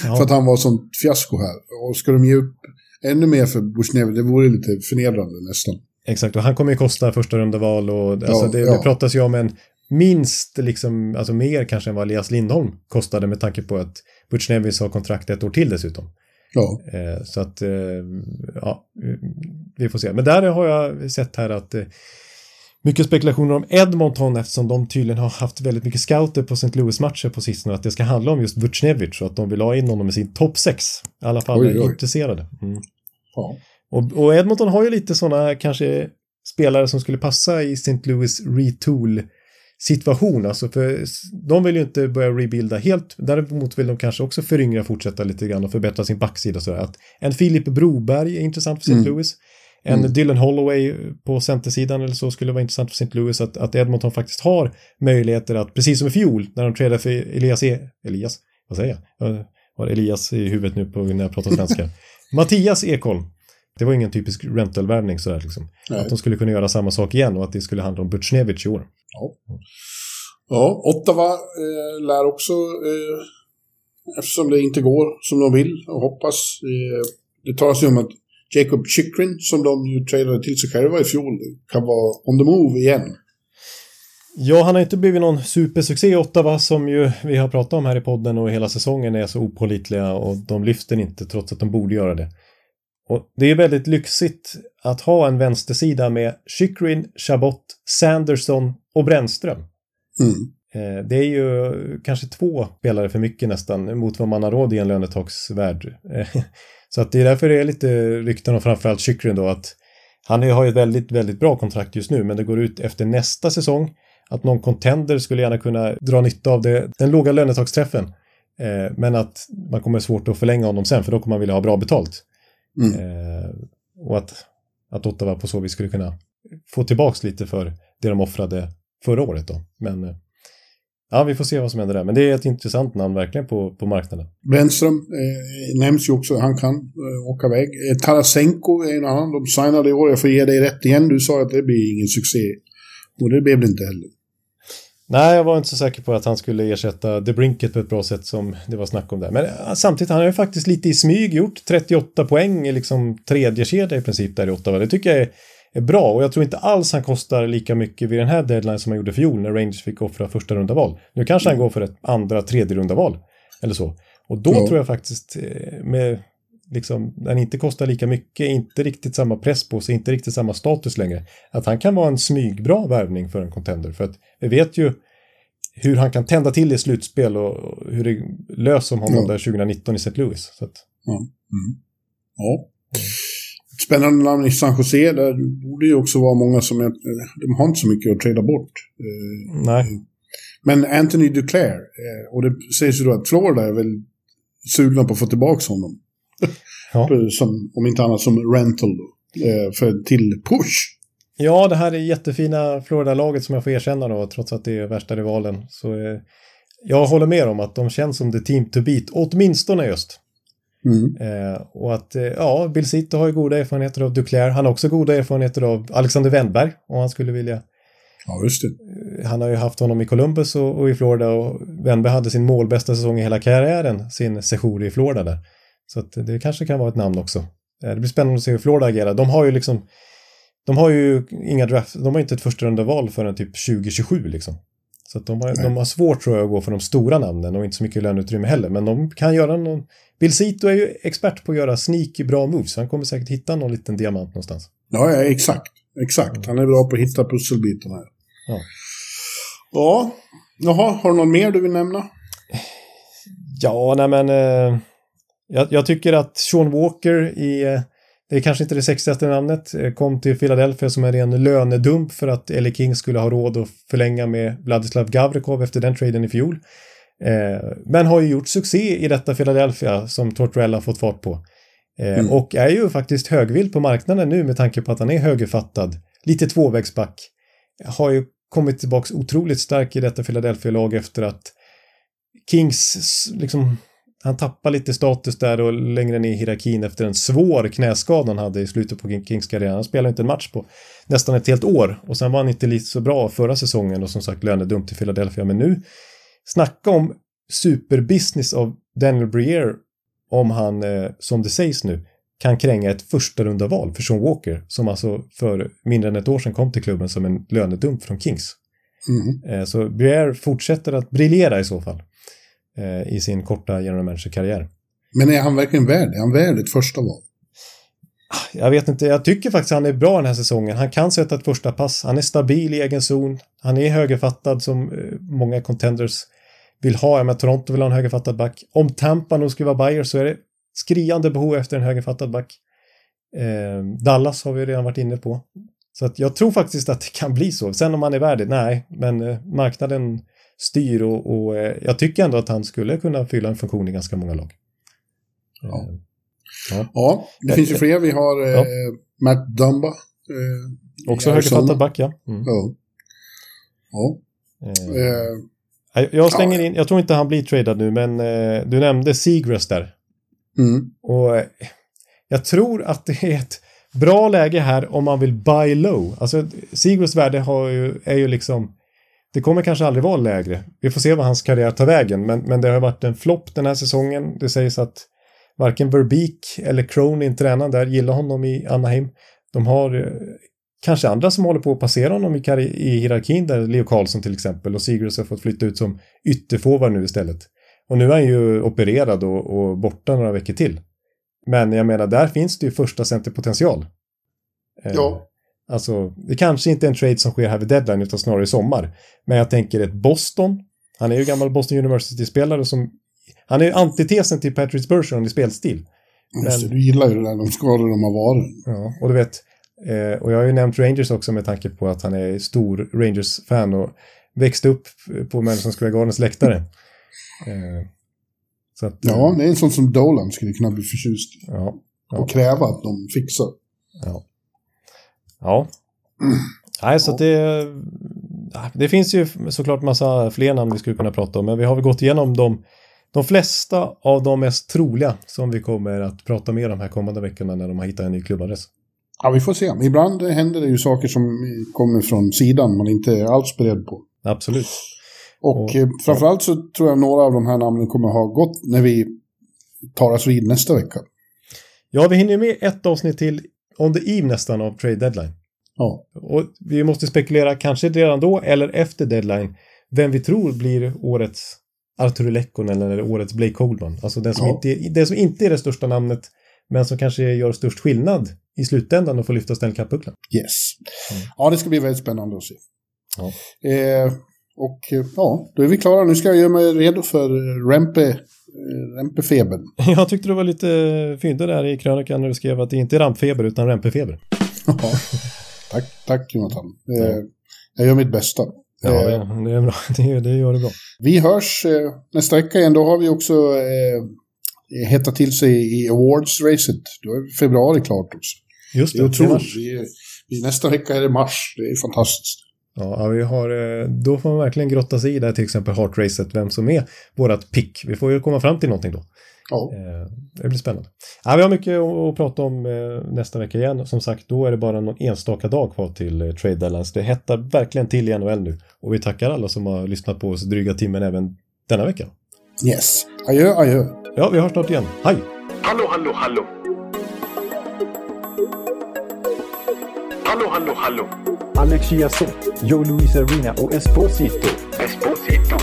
Speaker 5: Ja. för att han var sånt fiasko här. Och ska de ge upp ännu mer för Bushnevich, det vore lite förnedrande nästan.
Speaker 4: Exakt, och han kommer ju kosta första rundaval och alltså, ja, det, ja. det pratas ju om en minst, liksom, alltså mer kanske än vad Elias Lindholm kostade med tanke på att Butch Nevis har kontrakt ett år till dessutom. Ja. Eh, så att, eh, ja, vi får se. Men där har jag sett här att eh, mycket spekulationer om Edmonton eftersom de tydligen har haft väldigt mycket scouter på St. Louis-matcher på sistone. Att det ska handla om just Vucnevic och att de vill ha in honom i sin topp 6. I alla fall oj, oj. intresserade. Mm. Ja. Och, och, Edmonton har ju lite sådana kanske spelare som skulle passa i St. Louis retool situation. Alltså för de vill ju inte börja rebuilda helt. Däremot vill de kanske också föryngra, fortsätta lite grann och förbättra sin backsida. Sådär. Att en Filip Broberg är intressant för St. Mm. Louis. En mm. Dylan Holloway på centersidan eller så skulle vara intressant för St. Louis. Att, att Edmonton faktiskt har möjligheter att, precis som i fjol, när de trädde för Elias e Elias? Vad säger jag? Jag har Elias i huvudet nu på, när jag pratar svenska. Mattias Ekholm. Det var ingen typisk rental-värvning sådär liksom. Nej. Att de skulle kunna göra samma sak igen och att det skulle handla om Butchnevich i år.
Speaker 5: Ja, ja Ottawa eh, lär också, eh, eftersom det inte går som de vill och hoppas. Eh, det talas ju om att Jacob Chikrin, som de ju trailade till sig själva i fjol, kan vara on the move igen.
Speaker 4: Ja, han har inte blivit någon supersuccé i Ottawa som ju vi har pratat om här i podden och hela säsongen är så opålitliga och de lyfter inte trots att de borde göra det. Och det är väldigt lyxigt att ha en vänstersida med Chikrin, Chabot, Sanderson och Brännström. Mm. Eh, det är ju kanske två spelare för mycket nästan mot vad man har råd i en lönetaksvärld. Eh, så att det är därför det är lite rykten om framförallt Chikrin då att han har ju ett väldigt, väldigt bra kontrakt just nu men det går ut efter nästa säsong att någon contender skulle gärna kunna dra nytta av det, den låga lönetaksträffen. Eh, men att man kommer svårt att förlänga honom sen för då kommer man vilja ha bra betalt. Mm. Eh, och att, att Ottawa på så vis skulle kunna få tillbaks lite för det de offrade förra året då. Men eh, ja, vi får se vad som händer där. Men det är ett intressant namn verkligen på, på marknaden.
Speaker 5: Brännström eh, nämns ju också, han kan eh, åka iväg. Eh, Tarasenko är en annan, de signade i år, jag får ge dig rätt igen, du sa att det blir ingen succé. Och det blev det inte heller.
Speaker 4: Nej, jag var inte så säker på att han skulle ersätta The Brinket på ett bra sätt som det var snack om där. Men eh, samtidigt, han har ju faktiskt lite i smyg gjort 38 poäng i liksom tredje kedja i princip där i Ottawa. Det tycker jag är, är, bra och jag tror inte alls han kostar lika mycket vid den här deadline som han gjorde för fjol när Rangers fick offra första runda val. Nu kanske han går för ett andra, tredje runda val eller så. Och då ja. tror jag faktiskt eh, med liksom, den inte kostar lika mycket, inte riktigt samma press på sig, inte riktigt samma status längre. Att han kan vara en smygbra värvning för en contender. För att vi vet ju hur han kan tända till i slutspel och hur det löser om honom ja. där 2019 i St. Louis. Så att...
Speaker 5: ja. Mm. ja. Spännande namn i San Jose, där borde ju också vara många som är, de har inte så mycket att trada bort.
Speaker 4: Eh, Nej.
Speaker 5: Men Anthony Duclair, eh, och det sägs ju då att Florida är väl sugna på att få tillbaka honom. Ja. som, om inte annat som rental eh, för till push.
Speaker 4: Ja, det här är jättefina Florida-laget som jag får erkänna då, trots att det är värsta rivalen. Så eh, jag håller med om att de känns som the team to beat, åtminstone just. Mm. Eh, och att, eh, ja, Bill Cito har ju goda erfarenheter av Duclair. Han har också goda erfarenheter av Alexander Wennberg, om han skulle vilja.
Speaker 5: Ja, just det.
Speaker 4: Eh, han har ju haft honom i Columbus och, och i Florida och Wennberg hade sin målbästa säsong i hela karriären, sin sejour i Florida där. Så det kanske kan vara ett namn också. Eh, det blir spännande att se hur Florida agerar. De har ju liksom de har ju inga draft, de har inte ett första runda val förrän typ 2027 liksom. Så de, har, de har svårt tror jag att gå för de stora namnen och inte så mycket löneutrymme heller. Men de kan göra någon... Bill Cito är ju expert på att göra sneaky bra moves. Han kommer säkert hitta någon liten diamant någonstans.
Speaker 5: Ja, ja exakt. Exakt. Han är bra på att hitta pusselbitarna. Ja. Ja. Jaha, har du någon mer du vill nämna?
Speaker 4: Ja, nej men... Eh, jag, jag, tycker att Sean Walker i... Eh, det är kanske inte det sexigaste namnet, eh, kom till Philadelphia som en ren lönedump för att Ellie King skulle ha råd att förlänga med Vladislav Gavrikov efter den traden i fjol. Eh, men har ju gjort succé i detta Philadelphia som Tortorella fått fart på. Eh, mm. Och är ju faktiskt högvild på marknaden nu med tanke på att han är högerfattad. Lite tvåvägsback. Har ju kommit tillbaks otroligt stark i detta Philadelphia-lag efter att Kings liksom han tappar lite status där och längre ner i hierarkin efter en svår knäskada han hade i slutet på Kings karriär. Han spelade inte en match på nästan ett helt år och sen var han inte lite så bra förra säsongen och som sagt lönedumt till Philadelphia. Men nu, snacka om superbusiness av Daniel Briere om han, eh, som det sägs nu, kan kränga ett första runda val för Sean Walker som alltså för mindre än ett år sedan kom till klubben som en lönedump från Kings.
Speaker 5: Mm.
Speaker 4: Så Briere fortsätter att briljera i så fall eh, i sin korta general manager-karriär.
Speaker 5: Men är han verkligen värd? Är han värd ett första val?
Speaker 4: Jag vet inte, jag tycker faktiskt han är bra den här säsongen. Han kan sätta ett första pass, han är stabil i egen zon, han är högerfattad som eh, många contenders vill ha. Jag menar, Toronto vill ha en högerfattad back. Om Tampa nog skulle vara Bayer så är det skriande behov efter en högerfattad back. Eh, Dallas har vi redan varit inne på. Så att jag tror faktiskt att det kan bli så. Sen om han är värd det, nej, men eh, marknaden styr och, och eh, jag tycker ändå att han skulle kunna fylla en funktion i ganska många lag.
Speaker 5: Ja.
Speaker 4: Eh, ja.
Speaker 5: Ja, det finns ju fler. Vi har eh,
Speaker 4: Ja.
Speaker 5: Matt Dumba. Eh,
Speaker 4: Också högerfattad back, ja. Mm.
Speaker 5: Ja. Ja.
Speaker 4: Eh,
Speaker 5: Eh,
Speaker 4: jag- slänger in, jag tror inte han blir tradad nu, men eh, du nämnde Seagrass där.
Speaker 5: mm.
Speaker 4: Och eh, jag tror att det är ett bra läge här om man vill buy low. Alltså Seagrass värde har ju, är ju liksom det kommer kanske aldrig vara lägre. Vi får se vad hans karriär tar vägen, men, men det har varit en flopp den här säsongen. Det sägs att varken Verbeek eller Cronin, tränaren där, gillar honom i Anaheim. De har eh, kanske andra som håller på att passera honom i, karri- i hierarkin, där Leo Karlsson till exempel, och Seagrass har fått flytta ut som ytterforward nu istället. Och nu är han ju opererad och, och borta några veckor till. Men jag menar, där finns det ju första centerpotential. Eh,
Speaker 5: Ja.
Speaker 4: Alltså, det kanske inte är en trade som sker här vid deadline utan snarare i sommar. Men jag tänker ett Boston. Han är ju gammal Boston University-spelare som... Han är ju antitesen till Patrick Bergeron i spelstil.
Speaker 5: Just det, du gillar ju det där, de skador de har varit.
Speaker 4: Ja, och du vet, eh, och jag har ju nämnt Rangers också med tanke på att han är stor Rangers-fan och växte upp på Madison Square Gardens läktare. Eh, så att, eh,
Speaker 5: Ja, det är en sån som Dolan skulle kunna bli förtjust i.
Speaker 4: ja, Ja.
Speaker 5: Och kräva att de fixar.
Speaker 4: ja. Ja. Nej, så det... Det finns ju såklart massa fler namn vi skulle kunna prata om, men vi har väl gått igenom de, de flesta av de mest troliga som vi kommer att prata om de här kommande veckorna när de har hittat en ny klubbadress.
Speaker 5: Ja, vi får se. Ibland händer det ju saker som kommer från sidan man inte är alls beredd på.
Speaker 4: Absolut.
Speaker 5: Och,
Speaker 4: Och-
Speaker 5: eh, framförallt så tror jag några av de här namnen kommer ha gått när vi tar oss vid nästa vecka.
Speaker 4: Ja, vi hinner med ett avsnitt till on the eve nästan av trade deadline.
Speaker 5: Ja,
Speaker 4: Och vi måste spekulera, kanske redan då eller efter deadline, vem vi tror blir årets Arturi Lekkonen eller årets Blake Coleman. Alltså den som,
Speaker 5: Ja.
Speaker 4: inte, den som inte är det största namnet, men som kanske gör störst skillnad i slutändan och får lyfta Stanley Cup-bucklan.
Speaker 5: yes. Ja, det ska bli väldigt spännande att se.
Speaker 4: Ja.
Speaker 5: Eh, och eh, ja, då är vi klara. Nu ska jag göra mig redo för Rempe, Rempefebern.
Speaker 4: Jag tyckte det var lite fyndig där i krönikan när du skrev att det inte är rampfeber utan rämpefeber.
Speaker 5: Ja. tack, tack Jonathan. Eh, jag gör mitt bästa.
Speaker 4: Ja,
Speaker 5: Eh,
Speaker 4: det, är bra. Det, gör det bra.
Speaker 5: Vi hörs eh, nästa vecka igen. Då har vi också eh, hettat till sig i awards-racet. Då är februari klart också.
Speaker 4: Just
Speaker 5: Det
Speaker 4: det, är
Speaker 5: otroligt. nästa vecka är det mars. Det är fantastiskt.
Speaker 4: Ja, vi har, eh, då får man verkligen grotta sig i där till exempel Heart-racet, vem som är vårat pick. Vi får ju komma fram till någonting då.
Speaker 5: Ja.
Speaker 4: Eh, Det blir spännande. Ja, vi har mycket att prata om eh, nästa vecka igen. Som sagt, då är det bara någon enstaka dag kvar till Trade Deadlines. Det hettar verkligen till i NHL nu. Och vi tackar alla som har lyssnat på oss dryga timmen även denna vecka.
Speaker 5: Yes. Adjö, adjö.
Speaker 4: Ja, vi hörs snart igen. Hej!
Speaker 6: Hallå, hallå, hallå. Hallå, hallå, hallå.
Speaker 7: Alex Chiazot, Joe Luis Arena och Esposito.
Speaker 6: Esposito.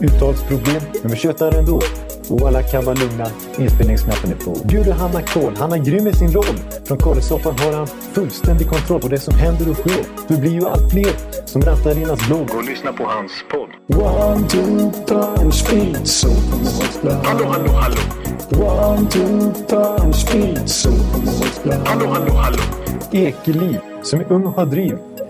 Speaker 7: Uttalsproblem, men vi tjötar ändå. Och alla kan vara lugna, inspelningsknappen är på. Bjuder Hanna Kohl, han är grym i sin roll. Från Kållesoffan har han fullständig kontroll på det som händer och sker. Det blir ju allt fler som rattar in hans blogg.
Speaker 6: Och lyssna på hans podd.
Speaker 7: One, two, time, speed, so
Speaker 6: Hallå, hallå, hallå.
Speaker 7: One, two, time, speed, so
Speaker 6: Hallå, hallå, hallå.
Speaker 7: Ekeliv, som är ung och har driv.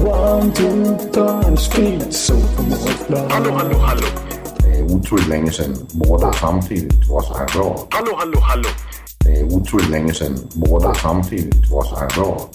Speaker 7: One, two, time, speed, så på målplan.
Speaker 6: Hallå, hallå, hallå.
Speaker 8: Det är otroligt länge sedan båda samtidigt var så här bra.
Speaker 6: Hallå, hallå, hallå.
Speaker 8: Det är otroligt länge sedan båda samtidigt var så här bra.